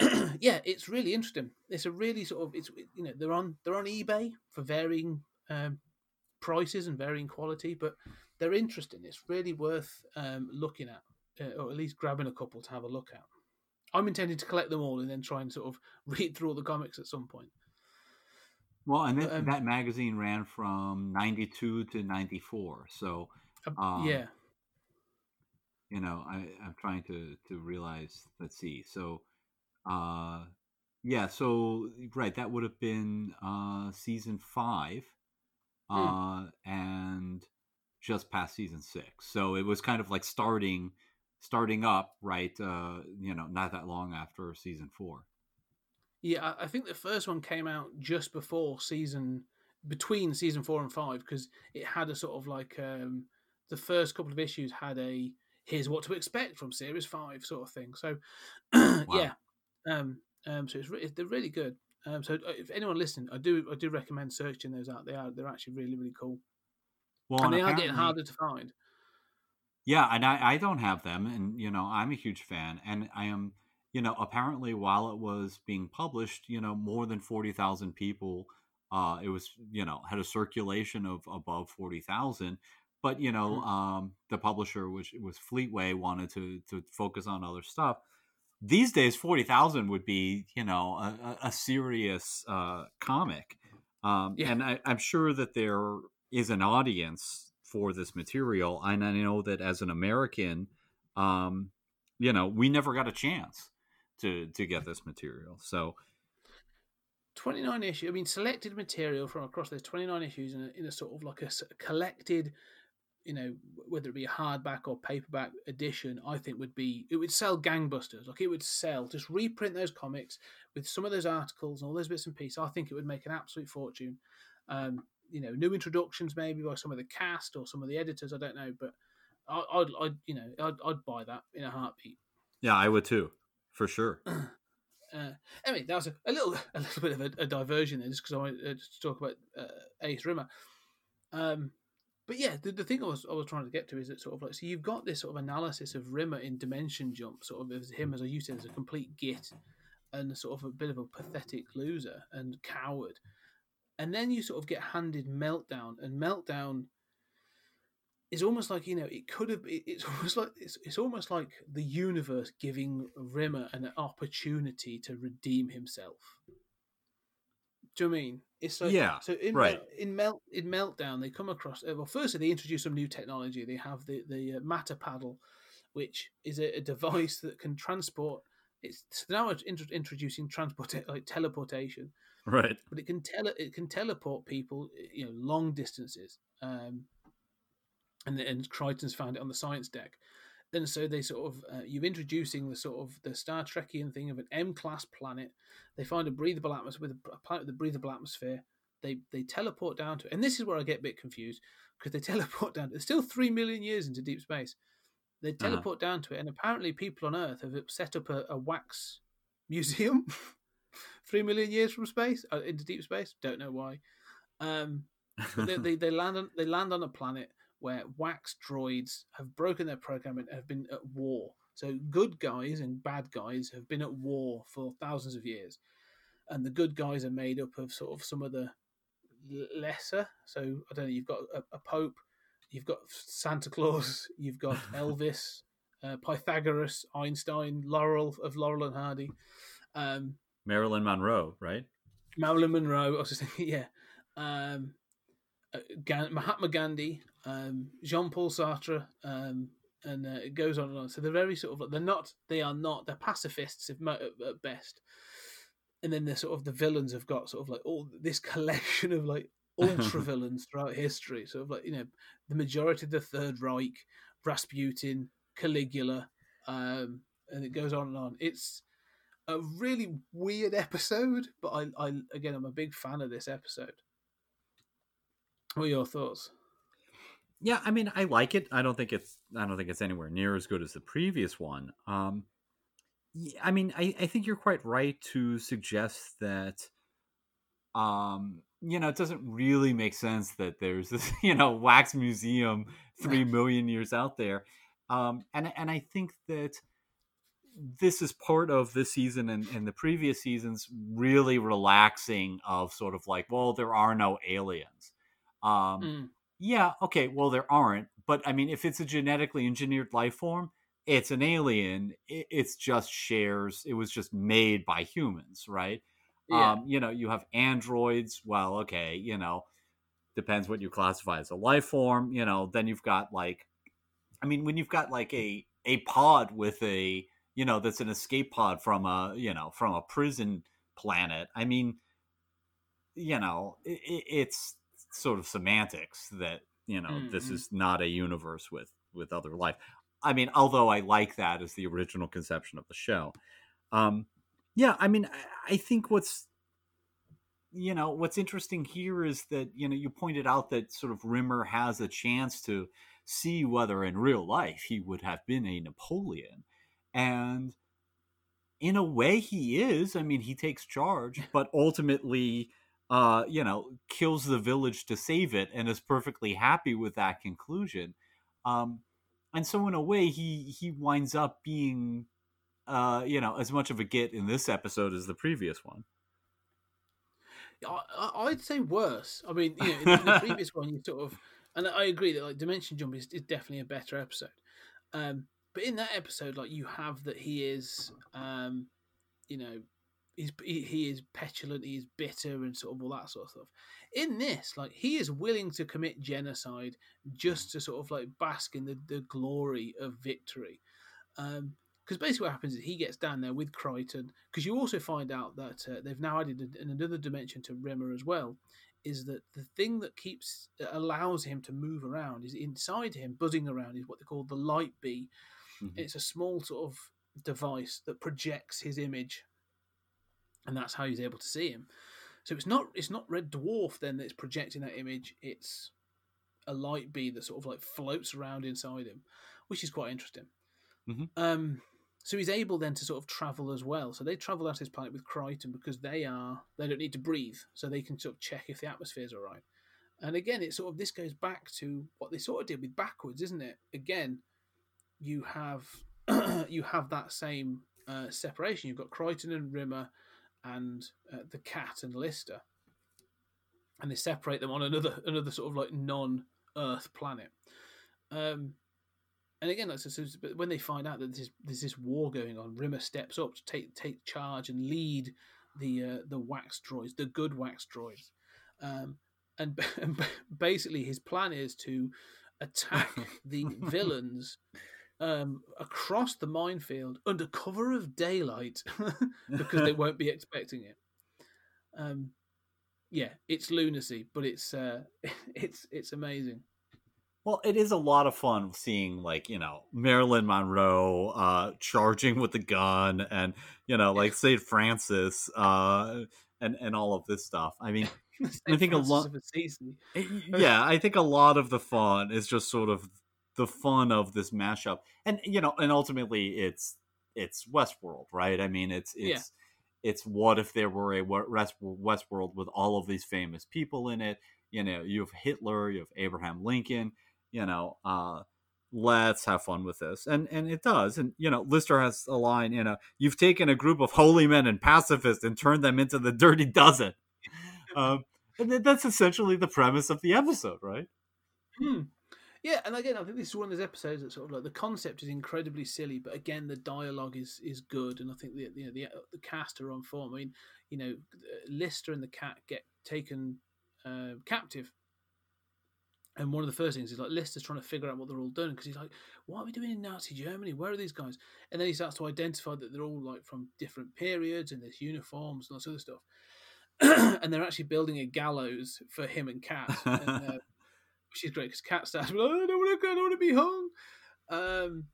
yeah, it's really interesting. It's a really sort of it's you know they're on they're on eBay for varying um, prices and varying quality, but they're interesting. It's really worth um, looking at, uh, or at least grabbing a couple to have a look at. I'm intending to collect them all and then try and sort of read through all the comics at some point. Well, and that, Um, that magazine ran from '92 to '94. So, Um, yeah, you know, I, I'm trying to to realize. Let's see. So, uh, yeah. So, right, that would have been uh, season five, uh, and just past season six. So it was kind of like starting, starting up, right? Uh, you know, not that long after season four. Yeah. I think the first one came out just before season, between season four and five, because it had a sort of like um, the first couple of issues had a here's what to expect from series five sort of thing. So yeah, um, um, so it's re- they're really good. Um, so uh, if anyone listening, I do I do recommend searching those out. They are they're actually really really cool, Well, and they are getting harder to find. Yeah, and I, I don't have them, and you know I'm a huge fan, and I am, you know, apparently while it was being published, you know, more than forty thousand people Uh, it was you know had a circulation of above forty thousand, but you know Mhm. um, the publisher, which was Fleetway, wanted to to focus on other stuff. These days, forty thousand would be you know a, a, a serious uh, comic, um, Yeah. and I, I'm sure that there is an audience for this material, and I know that as an American, um, you know, we never got a chance to to get this material. So 29 issues. I mean, selected material from across those 29 issues in a, in a sort of like a collected, you know, whether it be a hardback or paperback edition, I think would be, it would sell gangbusters. Like it would sell, just reprint those comics with some of those articles and all those bits and pieces. I think it would make an absolute fortune. Um, you know, new introductions maybe by some of the cast or some of the editors, I don't know, but I, I'd, I'd, you know, I'd, I'd buy that in a heartbeat. yeah, I would too, for sure. Uh, anyway, that was a, a little a little bit of a, a diversion there, just because I wanted uh, to talk about uh, Ace Rimmer. Um, but yeah, the, the thing I was I was trying to get to is that sort of like so you've got this sort of analysis of Rimmer in Dimension Jump, sort of as him as I used to as a complete git and sort of a bit of a pathetic loser and coward, and then you sort of get handed Meltdown, and Meltdown is almost like you know it could have it's almost like it's, it's almost like the universe giving Rimmer an opportunity to redeem himself. Do you know I mean? It's like Yeah, So in right. In melt in meltdown, they come across. uh, Well, firstly, they introduce some new technology. They have the the uh, matter paddle, which is a, a device that can transport. It's so now it's introducing transport like teleportation Right. but it can tele it can teleport people you know long distances um and and Kryten's found it on the science deck and so they sort of uh, you're introducing the sort of the Star Trekian thing of an M class planet they find a breathable atmosphere with a, planet with a breathable atmosphere they they teleport down to it. and this is where I get a bit confused because they teleport down it's still 3 million years into deep space they Uh-huh. teleport down to it and apparently people on earth have set up a, a wax museum three million years from space uh, into deep space. Don't know why. Um, they, they, they land on they land on a planet where wax droids have broken their program and have been at war. So good guys and bad guys have been at war for thousands of years, and the good guys are made up of sort of some of the lesser. So I don't know. You've got a, a pope, you've got Santa Claus, you've got Elvis, uh, Pythagoras, Einstein, Laurel of Laurel and Hardy. Um, Marilyn Monroe, right? Marilyn Monroe. I was just thinking, yeah. Um, Mahatma Gandhi, um, Jean Paul Sartre, um, and uh, it goes on and on. So they're very sort of like they're not. They are not. They're pacifists if, at, at best. And then they're sort of the villains have got sort of like all this collection of like ultra villains throughout history. Sort of like you know the majority of the Third Reich, Rasputin, Caligula, um, and it goes on and on. It's a really weird episode, but I, I again, I'm a big fan of this episode. What are your thoughts? Yeah, I mean, I like it. I don't think it's. I don't think it's anywhere near as good as the previous one. Um, I mean, I, I think you're quite right to suggest that. Um, you know, it doesn't really make sense that there's this, you know, wax museum three million years out there, um, and and I think that this is part of this season and, and the previous seasons really relaxing of sort of like, well, there are no aliens. Um, Mm. yeah, okay, well, there aren't. But I mean, if it's a genetically engineered life form, it's an alien. It, it's just shares, it was just made by humans, right? Yeah. Um, you know, you have androids. Well, okay, you know, depends what you classify as a life form. You know, then you've got like, I mean, when you've got like a a pod with a, you know, that's an escape pod from a, you know, from a prison planet. I mean, you know, i i- it's sort of semantics that you know this Mhm. is not a universe with with other life. I mean, although I like that as the original conception of the show. Um, yeah, I mean, I, I think what's you know what's interesting here is that you know you pointed out that sort of Rimmer has a chance to see whether in real life he would have been a Napoleon, and in a way he is. I mean, he takes charge, but ultimately, uh, you know, kills the village to save it, and is perfectly happy with that conclusion. Um, and so, in a way, he he winds up being uh, you know, as much of a git in this episode as the previous one. I, I'd say worse. I mean, you know, in, the- in the previous one, you sort of, and I agree that like Dimension Jump is, is definitely a better episode. Um, but in that episode, like you have that he is, um, you know, he's he, he is petulant, he is bitter, and sort of all that sort of stuff. In this, like he is willing to commit genocide just to sort of like bask in the, the glory of victory. Um, because basically what happens is he gets down there with Kryten. Because you also find out that uh, they've now added a- another dimension to Rimmer as well. Is that the thing that keeps that allows him to move around? Is inside him, buzzing around, is what they call the light bee. Mhm. It's a small sort of device that projects his image, and that's how he's able to see him. So it's not it's not Red Dwarf then that's projecting that image. It's a light bee that sort of like floats around inside him, which is quite interesting. Mhm. Um, so he's able then to sort of travel as well. So they travel out his planet with Kryten because they are they don't need to breathe, so they can sort of check if the atmosphere's all right. And again, it's sort of this goes back to what they sort of did with backwards, isn't it? Again, you have you have that same uh, separation. You've got Kryten and Rimmer, and uh, the cat and Lister, and they separate them on another another sort of like non-Earth planet. Um, and again, so, so, but when they find out that there's, there's this war going on, Rimmer steps up to take take charge and lead the uh, the wax droids, the good wax droids, um, and, and basically his plan is to attack the villains um, across the minefield under cover of daylight because they won't be expecting it. Um, yeah, it's lunacy, but it's uh, it's it's amazing. Well, it is a lot of fun seeing like you know Marilyn Monroe uh, charging with the gun, and you know like Saint Francis, uh, and and all of this stuff. I mean, I think a lot- yeah, I think a lot of the fun is just sort of the fun of this mashup, and you know, and ultimately it's it's Westworld, right? I mean, it's Yeah. it's it's what if there were a West- Westworld with all of these famous people in it? You know, you have Hitler, you have Abraham Lincoln. You know, uh, let's have fun with this, and and it does. And you know, Lister has a line. You know, you've taken a group of holy men and pacifists and turned them into the Dirty Dozen. Um, and that's essentially the premise of the episode, right? Hmm. Yeah, and again, I think this is one of those episodes that sort of like the concept is incredibly silly, but again, the dialogue is is good, and I think the you know the the cast are on form. I mean, you know, Lister and the cat get taken uh, captive, and one of the first things is like Lister's trying to figure out what they're all doing because he's like, "What are we doing in Nazi Germany? Where are these guys?" And then he starts to identify that they're all like from different periods and there's uniforms and all this other stuff, and they're actually building a gallows for him and Cat. And, uh, is great because Cat starts, with, "Oh, I don't want to, I don't want to be hung. Um,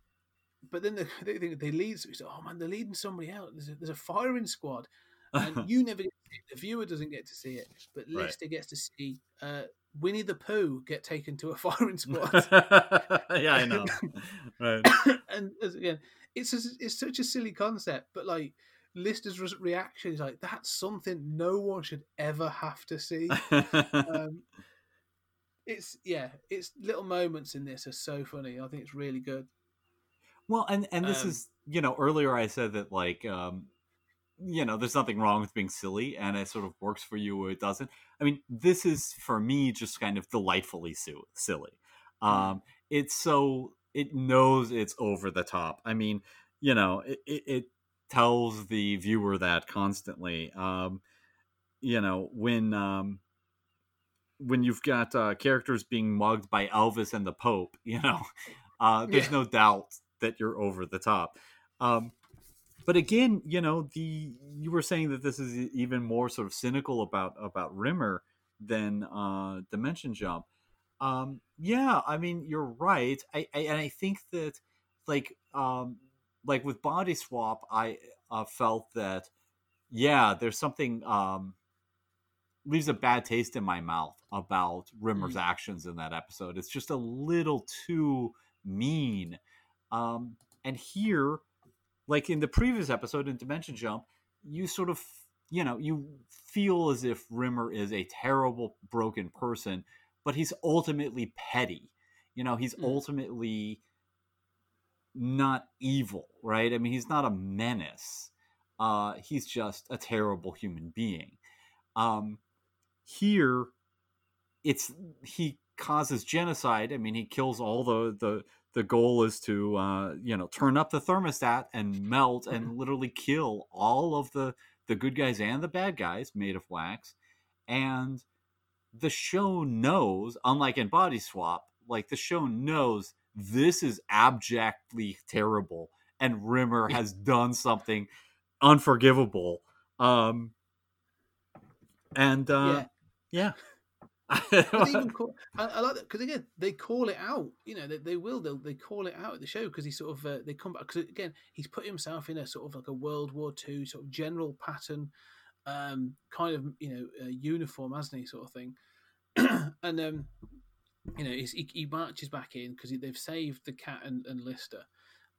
but then the, they, they, they lead, so he's like, oh man, they're leading somebody out. There's a, there's a firing squad, and you never get to see it. The viewer doesn't get to see it, but Right. Lister gets to see uh, Winnie the Pooh get taken to a firing squad. yeah, I know. right. and as, again, it's a, it's such a silly concept, but like Lister's re- reaction is like, that's something no one should ever have to see. um, it's yeah, it's little moments in this are so funny. I think it's really good. well, and and this Um, is you know earlier I said that like um, you know there's nothing wrong with being silly, and it sort of works for you or it doesn't. I mean, this is for me just kind of delightfully su- silly. Um, it's so it knows it's over the top. I mean, you know, it, it, it tells the viewer that constantly. Um, you know, when um, when you've got uh, characters being mugged by Elvis and the Pope, you know, uh, there's Yeah. no doubt that you're over the top. Um, but again, you know, the you were saying that this is even more sort of cynical about about Rimmer than uh, Dimension Jump. Um, yeah, I mean, you're right. I, I and I think that like um, like with Body Swap, I uh, felt that yeah, there's something um, leaves a bad taste in my mouth about Rimmer's actions in that episode. It's just a little too mean. Um, and here, like in the previous episode in Dimension Jump, you sort of, you know, you feel as if Rimmer is a terrible, broken person, but he's ultimately petty. You know, he's Mm. ultimately not evil, right? I mean, he's not a menace. Uh, he's just a terrible human being. Um, here it's he causes genocide. I mean he kills all the the the goal is to uh you know turn up the thermostat and melt and literally kill all of the the good guys and the bad guys made of wax. And the show knows unlike in body swap like the show knows this is abjectly terrible and rimmer has done something unforgivable. Um and uh yeah, They even call, I, I like that because again they call it out. You know they, they will they'll, they call it out at the show because he sort of uh, they come back because again he's put himself in a sort of like a World War Two sort of general pattern um, kind of you know uh, uniform, hasn't he, sort of thing. and um, you know he, he marches back in because they've saved the cat and, and Lister,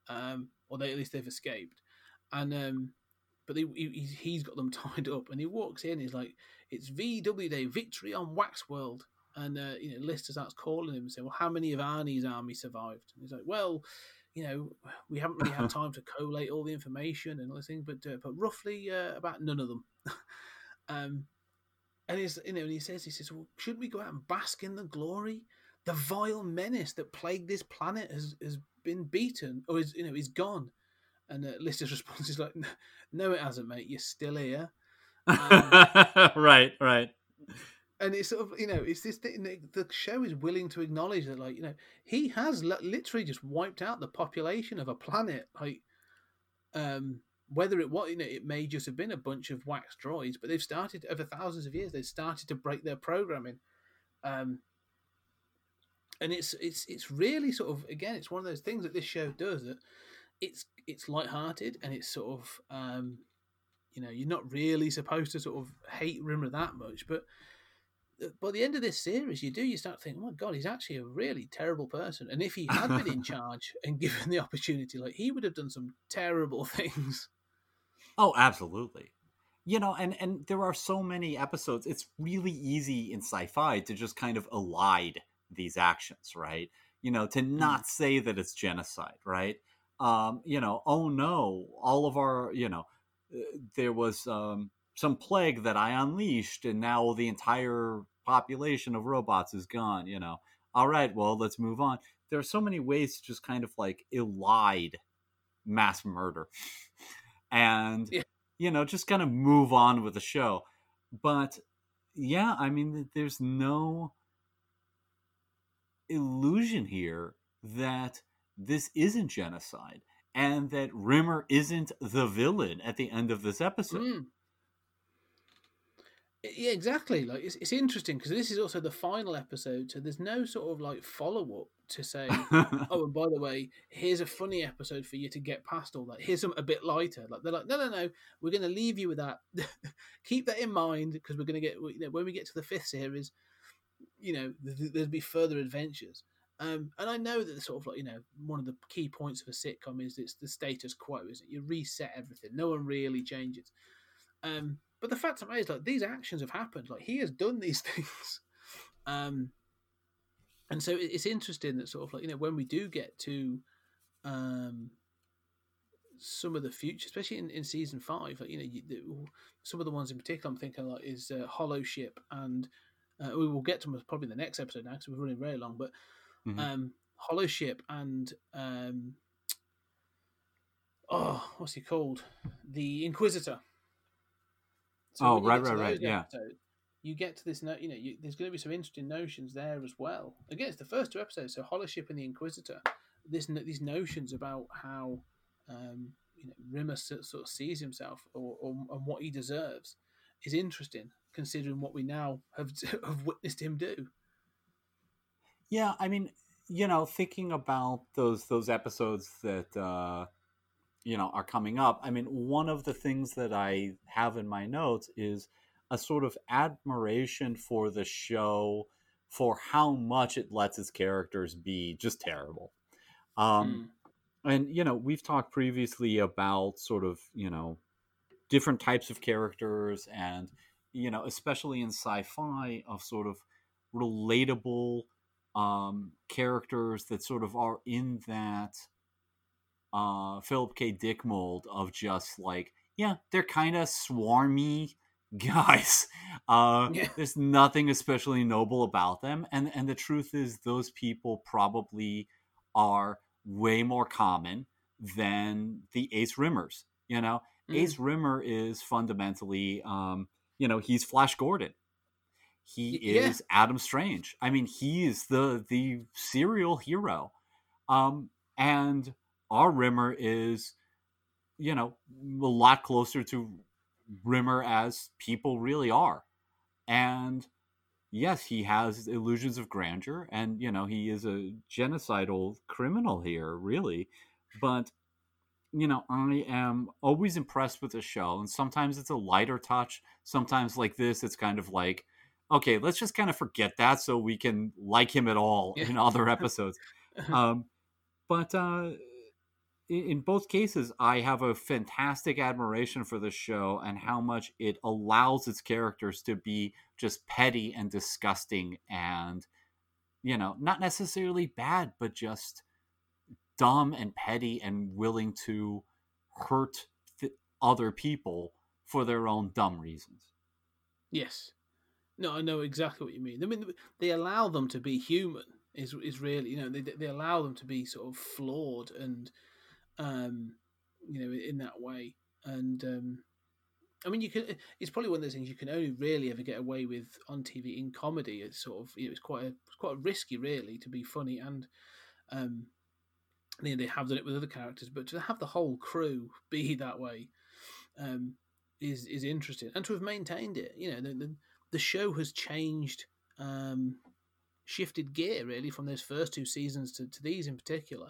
um, or they at least they've escaped, and um, but they, he, he's got them tied up, and he walks in. He's like, "It's VW Day, victory on Wax World." And uh, you know, Lister starts calling him and saying, "Well, how many of Arnie's army survived?" And he's like, "Well, you know, we haven't really had time to collate all the information and all this thing, but uh, but roughly uh, about none of them." um, and he's you know, and he says, "He says, well, shouldn't we go out and bask in the glory? The vile menace that plagued this planet has has been beaten, or is you know is gone." And uh, Lister's response is like, "No, it hasn't, mate. You're still here." right right. And it's sort of you know it's this thing the show is willing to acknowledge that like you know he has li- literally just wiped out the population of a planet like um whether it was you know it may just have been a bunch of wax droids but they've started over thousands of years they've started to break their programming. Um and it's it's it's really sort of again it's one of those things that this show does that it's it's lighthearted and it's sort of um you know you're not really supposed to sort of hate Rimmer that much but by the end of this series, you do you start thinking, oh my god, he's actually a really terrible person. And if he had been in charge and given the opportunity, like he would have done some terrible things. Oh, absolutely. You know, and and there are so many episodes. It's really easy in sci-fi to just kind of elide these actions, right? You know, to not say that it's genocide, right? Um, you know, oh no, all of our, you know, there was um some plague that I unleashed and now the entire population of robots is gone, you know. All right, well, let's move on. There are so many ways to just kind of like elide mass murder. And Yeah. you know, just kind of move on with the show. But yeah, I mean, there's no illusion here that this isn't genocide and that Rimmer isn't the villain at the end of this episode. Mm. Yeah, exactly. Like it's, it's interesting because this is also the final episode, so there's no sort of like follow up to say, oh, and by the way, here's a funny episode for you to get past all that. Here's some a bit lighter. Like they're like, no, no, no, we're going to leave you with that. Keep that in mind because we're going to get you know, when we get to the fifth series, you know, th- there'll be further adventures. Um, and I know that the sort of like you know one of the key points of a sitcom is it's the status quo, is it? You reset everything. No one really changes. Um, but the fact of the matter is, like these actions have happened. Like he has done these things. Um, and so it's interesting that sort of like you know when we do get to um, some of the future, especially in, in season five, like you know you, the, some of the ones in particular I'm thinking like is uh, Holoship, and uh, we will get to them probably in the next episode now because we're running very long. But Mhm. um, Holoship and um, oh, what's he called? The Inquisitor. Oh, right, right, right, yeah. episodes, You get to this, no, you know, you, there's going to be some interesting notions there as well. Again, it's the first two episodes, so Holoship and the Inquisitor. This these notions about how um, you know Rimmer sort sort of sees himself or, or and what he deserves is interesting, considering what we now have have witnessed him do. Yeah, I mean, you know, thinking about those those episodes that uh you know are coming up. I mean, one of the things that I have in my notes is a sort of admiration for the show for how much it lets its characters be just terrible. Um and you know, we've talked previously about sort of, you know, different types of characters and you know, especially in sci-fi of sort of relatable um, characters that sort of are in that uh, Philip K. Dick mold of just like, yeah, they're kind of swarmy, guys. Uh, Yeah. There's nothing especially noble about them, and and the truth is, those people probably are way more common than the Ace Rimmers. You know, Mm. Ace Rimmer is fundamentally, um, you know, he's Flash Gordon. He yeah. is Adam Strange. I mean, he is the the serial hero. Um, and our Rimmer is, you know, a lot closer to Rimmer as people really are. And yes, he has illusions of grandeur, and you know, he is a genocidal criminal here, really. But you know, I am always impressed with the show, and sometimes it's a lighter touch. Sometimes, like this, it's kind of like, okay, let's just kind of forget that so we can like him at all Yeah. in other episodes. um, but uh, in, in both cases, I have a fantastic admiration for the show and how much it allows its characters to be just petty and disgusting and, you know, not necessarily bad, but just dumb and petty and willing to hurt th- other people for their own dumb reasons. Yes. No, I know exactly what you mean. I mean, they allow them to be human. Is is really you know they they allow them to be sort of flawed and um you know in that way and um I mean you can it's probably one of those things you can only really ever get away with on TV in comedy. It's sort of you know, it's quite a it's quite risky really to be funny and um you know, they have done it with other characters, but to have the whole crew be that way um, is is interesting, and to have maintained it. You know, the the, the show has changed, um, shifted gear really from those first two seasons to, to these in particular,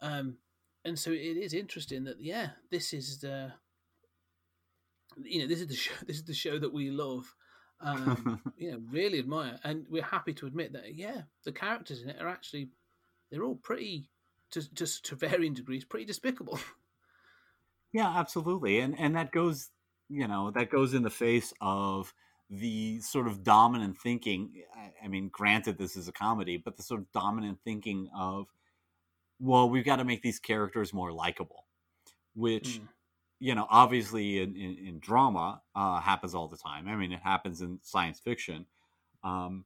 um, and so it is interesting that yeah, this is the you know this is the show this is the show that we love. Um, you know, really admire, and we're happy to admit that. Yeah, the characters in it are actually they're all pretty, to just to varying degrees, pretty despicable. Yeah, absolutely. And and that goes, you know, that goes in the face of the sort of dominant thinking. I, I mean, granted this is a comedy, but the sort of dominant thinking of well, we've got to make these characters more likable, which Mm. you know, obviously in, in, in drama uh, happens all the time. I mean, it happens in science fiction. Um,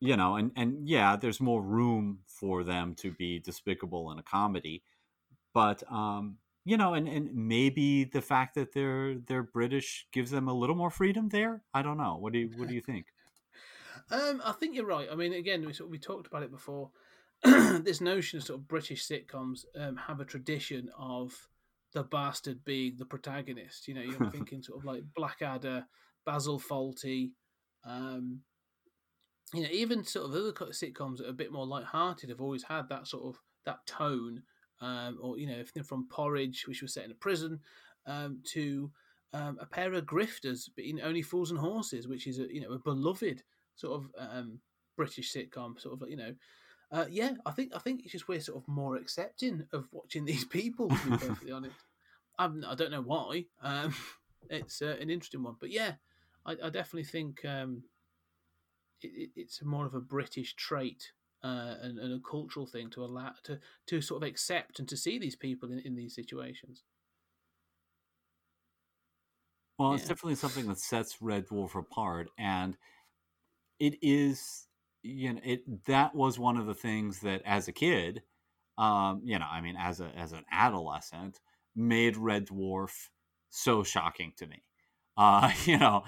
you know, and, and yeah, there's more room for them to be despicable in a comedy. But um, you know, and, and maybe the fact that they're they're British gives them a little more freedom there. I don't know. What do you what do you think? Um, I think you're right. I mean, again, we sort of, we talked about it before. this notion of sort of British sitcoms um, have a tradition of the bastard being the protagonist. You know, you're thinking sort of like Blackadder, Basil Fawlty, um, you know, even sort of other co- sitcoms that are a bit more light-hearted have always had that sort of that tone. Um, or you know, everything from Porridge, which was set in a prison, um, to um, a pair of grifters, in Only Fools and Horses, which is a you know a beloved sort of um, British sitcom, sort of like, you know. Uh, yeah, I think I think it's just we're sort of more accepting of watching these people. To be perfectly honest, I'm, I don't know why. Um, it's uh, an interesting one, but yeah, I, I definitely think um, it, it, it's more of a British trait uh, and, and a cultural thing to allow to to sort of accept and to see these people in, in these situations. Well, it's definitely something that sets Red Dwarf apart, and it is, you know, it that was one of the things that as a kid, um, you know, I mean, as a as an adolescent, made Red Dwarf so shocking to me. Uh, you know,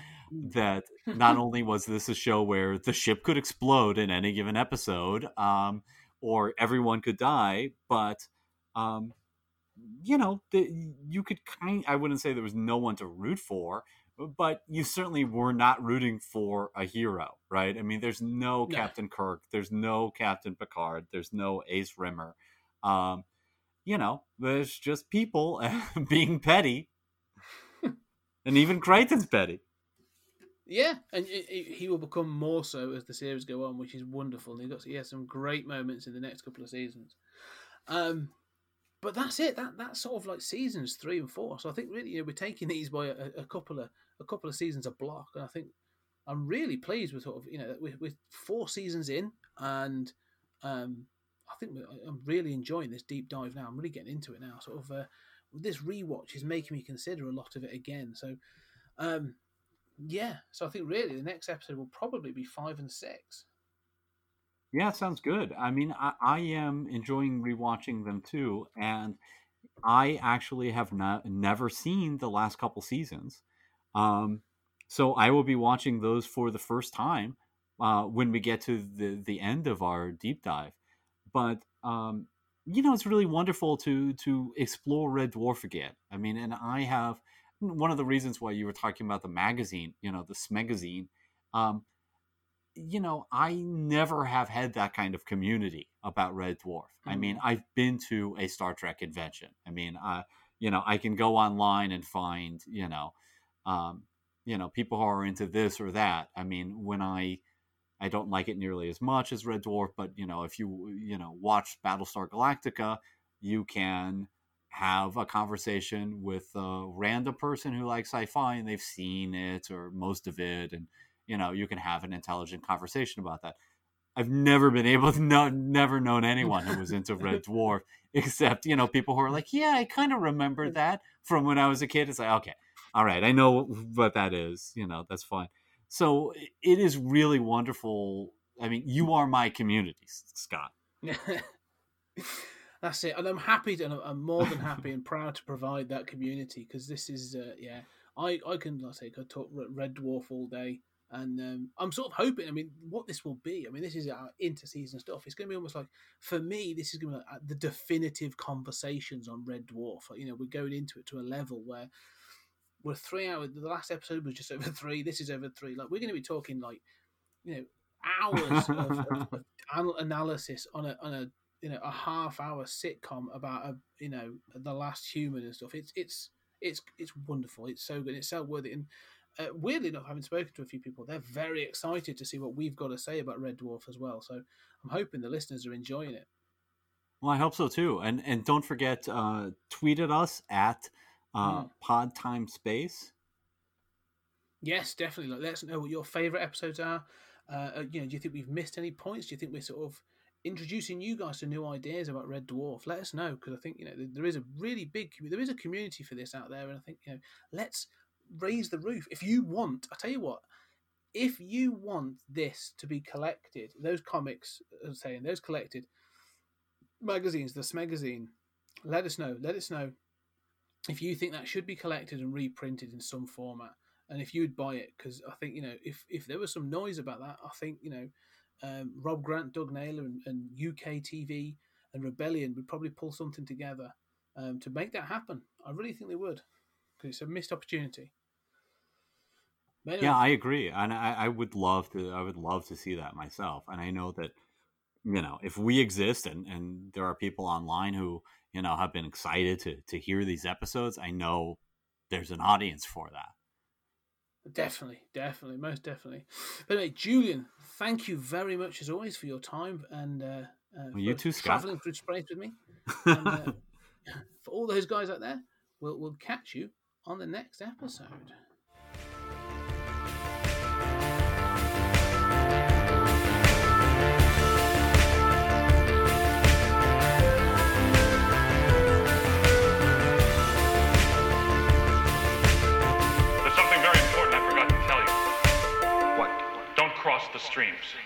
that not only was this a show where the ship could explode in any given episode, um, or everyone could die, but um, you know, the, you could kind. I wouldn't say there was no one to root for, but you certainly were not rooting for a hero, right? I mean, there's no. Captain Kirk, there's no Captain Picard, there's no Ace Rimmer. Um, you know, there's just people being petty, and even Kryten's petty. Yeah, and he will become more so as the series go on, which is wonderful. And he got some great moments in the next couple of seasons. Um, but that's it. That that's sort of like seasons three and four. So I think really you know, we're taking these by a, a couple of a couple of seasons a block, and I think I'm really pleased with sort of you know with, with four seasons in, and um, I think I'm really enjoying this deep dive now. I'm really getting into it now. Sort of uh, this rewatch is making me consider a lot of it again. So. Um, yeah, so I think really the next episode will probably be five and six. Yeah, sounds good. I mean, I, I am enjoying rewatching them too, and I actually have not never seen the last couple seasons. Um, so I will be watching those for the first time uh, when we get to the the end of our deep dive. But um, you know, it's really wonderful to to explore Red Dwarf again. I mean, and I have one of the reasons why you were talking about the magazine, you know, the Smegazine. Um, you know, I never have had that kind of community about Red Dwarf. I mean, I've been to a Star Trek convention. I mean, uh, you know, I can go online and find, you know, um, you know, people who are into this or that. I mean, when I, I don't like it nearly as much as Red Dwarf, but you know, if you you know watch Battlestar Galactica, you can have a conversation with a random person who likes sci-fi and they've seen it or most of it, and you know, you can have an intelligent conversation about that. I've never been able to know, never known anyone who was into Red Dwarf, except you know people who are like, yeah, I kind of remember that from when I was a kid. It's like, okay, all right, I know what that is. You know, that's fine. So it is really wonderful. I mean, you are my community, Scott. That's it, and I'm happy, to, and I'm- more than happy and proud to provide that community because this is, uh, yeah, I I can like I say, could talk Red Dwarf all day, and um, I'm sort of hoping. I mean, what this will be. I mean, this is our interseason stuff. It's going to be almost like for me, this is going to be like the definitive conversations on Red Dwarf. Like, you know, we're going into it to a level where we're three hours. The last episode was just over three. This is over three. Like we're going to be talking like, you know, hours of, of, of analysis on a on a you know a half hour sitcom about a you know the last human and stuff. It's it's it's it's wonderful. It's so good. It's so worth it. And uh, weirdly enough, having spoken to a few people, they're very excited to see what we've got to say about Red Dwarf as well. So I'm hoping the listeners are enjoying it. Well, I hope so too. And and don't forget, uh, tweet at us at uh, Mm. Pod Time Space. Yes, definitely. Like, let us know what your favourite episodes are. Uh, uh, you know, do you think we've missed any points? Do you think we're sort of introducing you guys to new ideas about Red Dwarf? Let us know because I think you know there- is a really big there is a community for this out there, and I think you know let's raise the roof. If you want, I tell you what, if you want this to be collected, those comics, I'm saying, those collected magazines, this magazine, let us know. Let us know if you think that should be collected and reprinted in some format and if you'd buy it because i think you know if if there was some noise about that i think you know um, rob grant doug naylor and, and uk tv and rebellion would probably pull something together um, to make that happen i really think they would because it's a missed opportunity anyway, Yeah, I agree, and I, I would love to. I would love to see that myself. And I know that you know if we exist, and and there are people online who you know have been excited to to hear these episodes. I know there's an audience for that. Definitely, definitely, most definitely. But anyway, Julian, thank you very much as always for your time and uh, uh, Well, you too, Scott. traveling through space with me. And, uh, for all those guys out there, we'll we'll catch you on the next episode. The streams.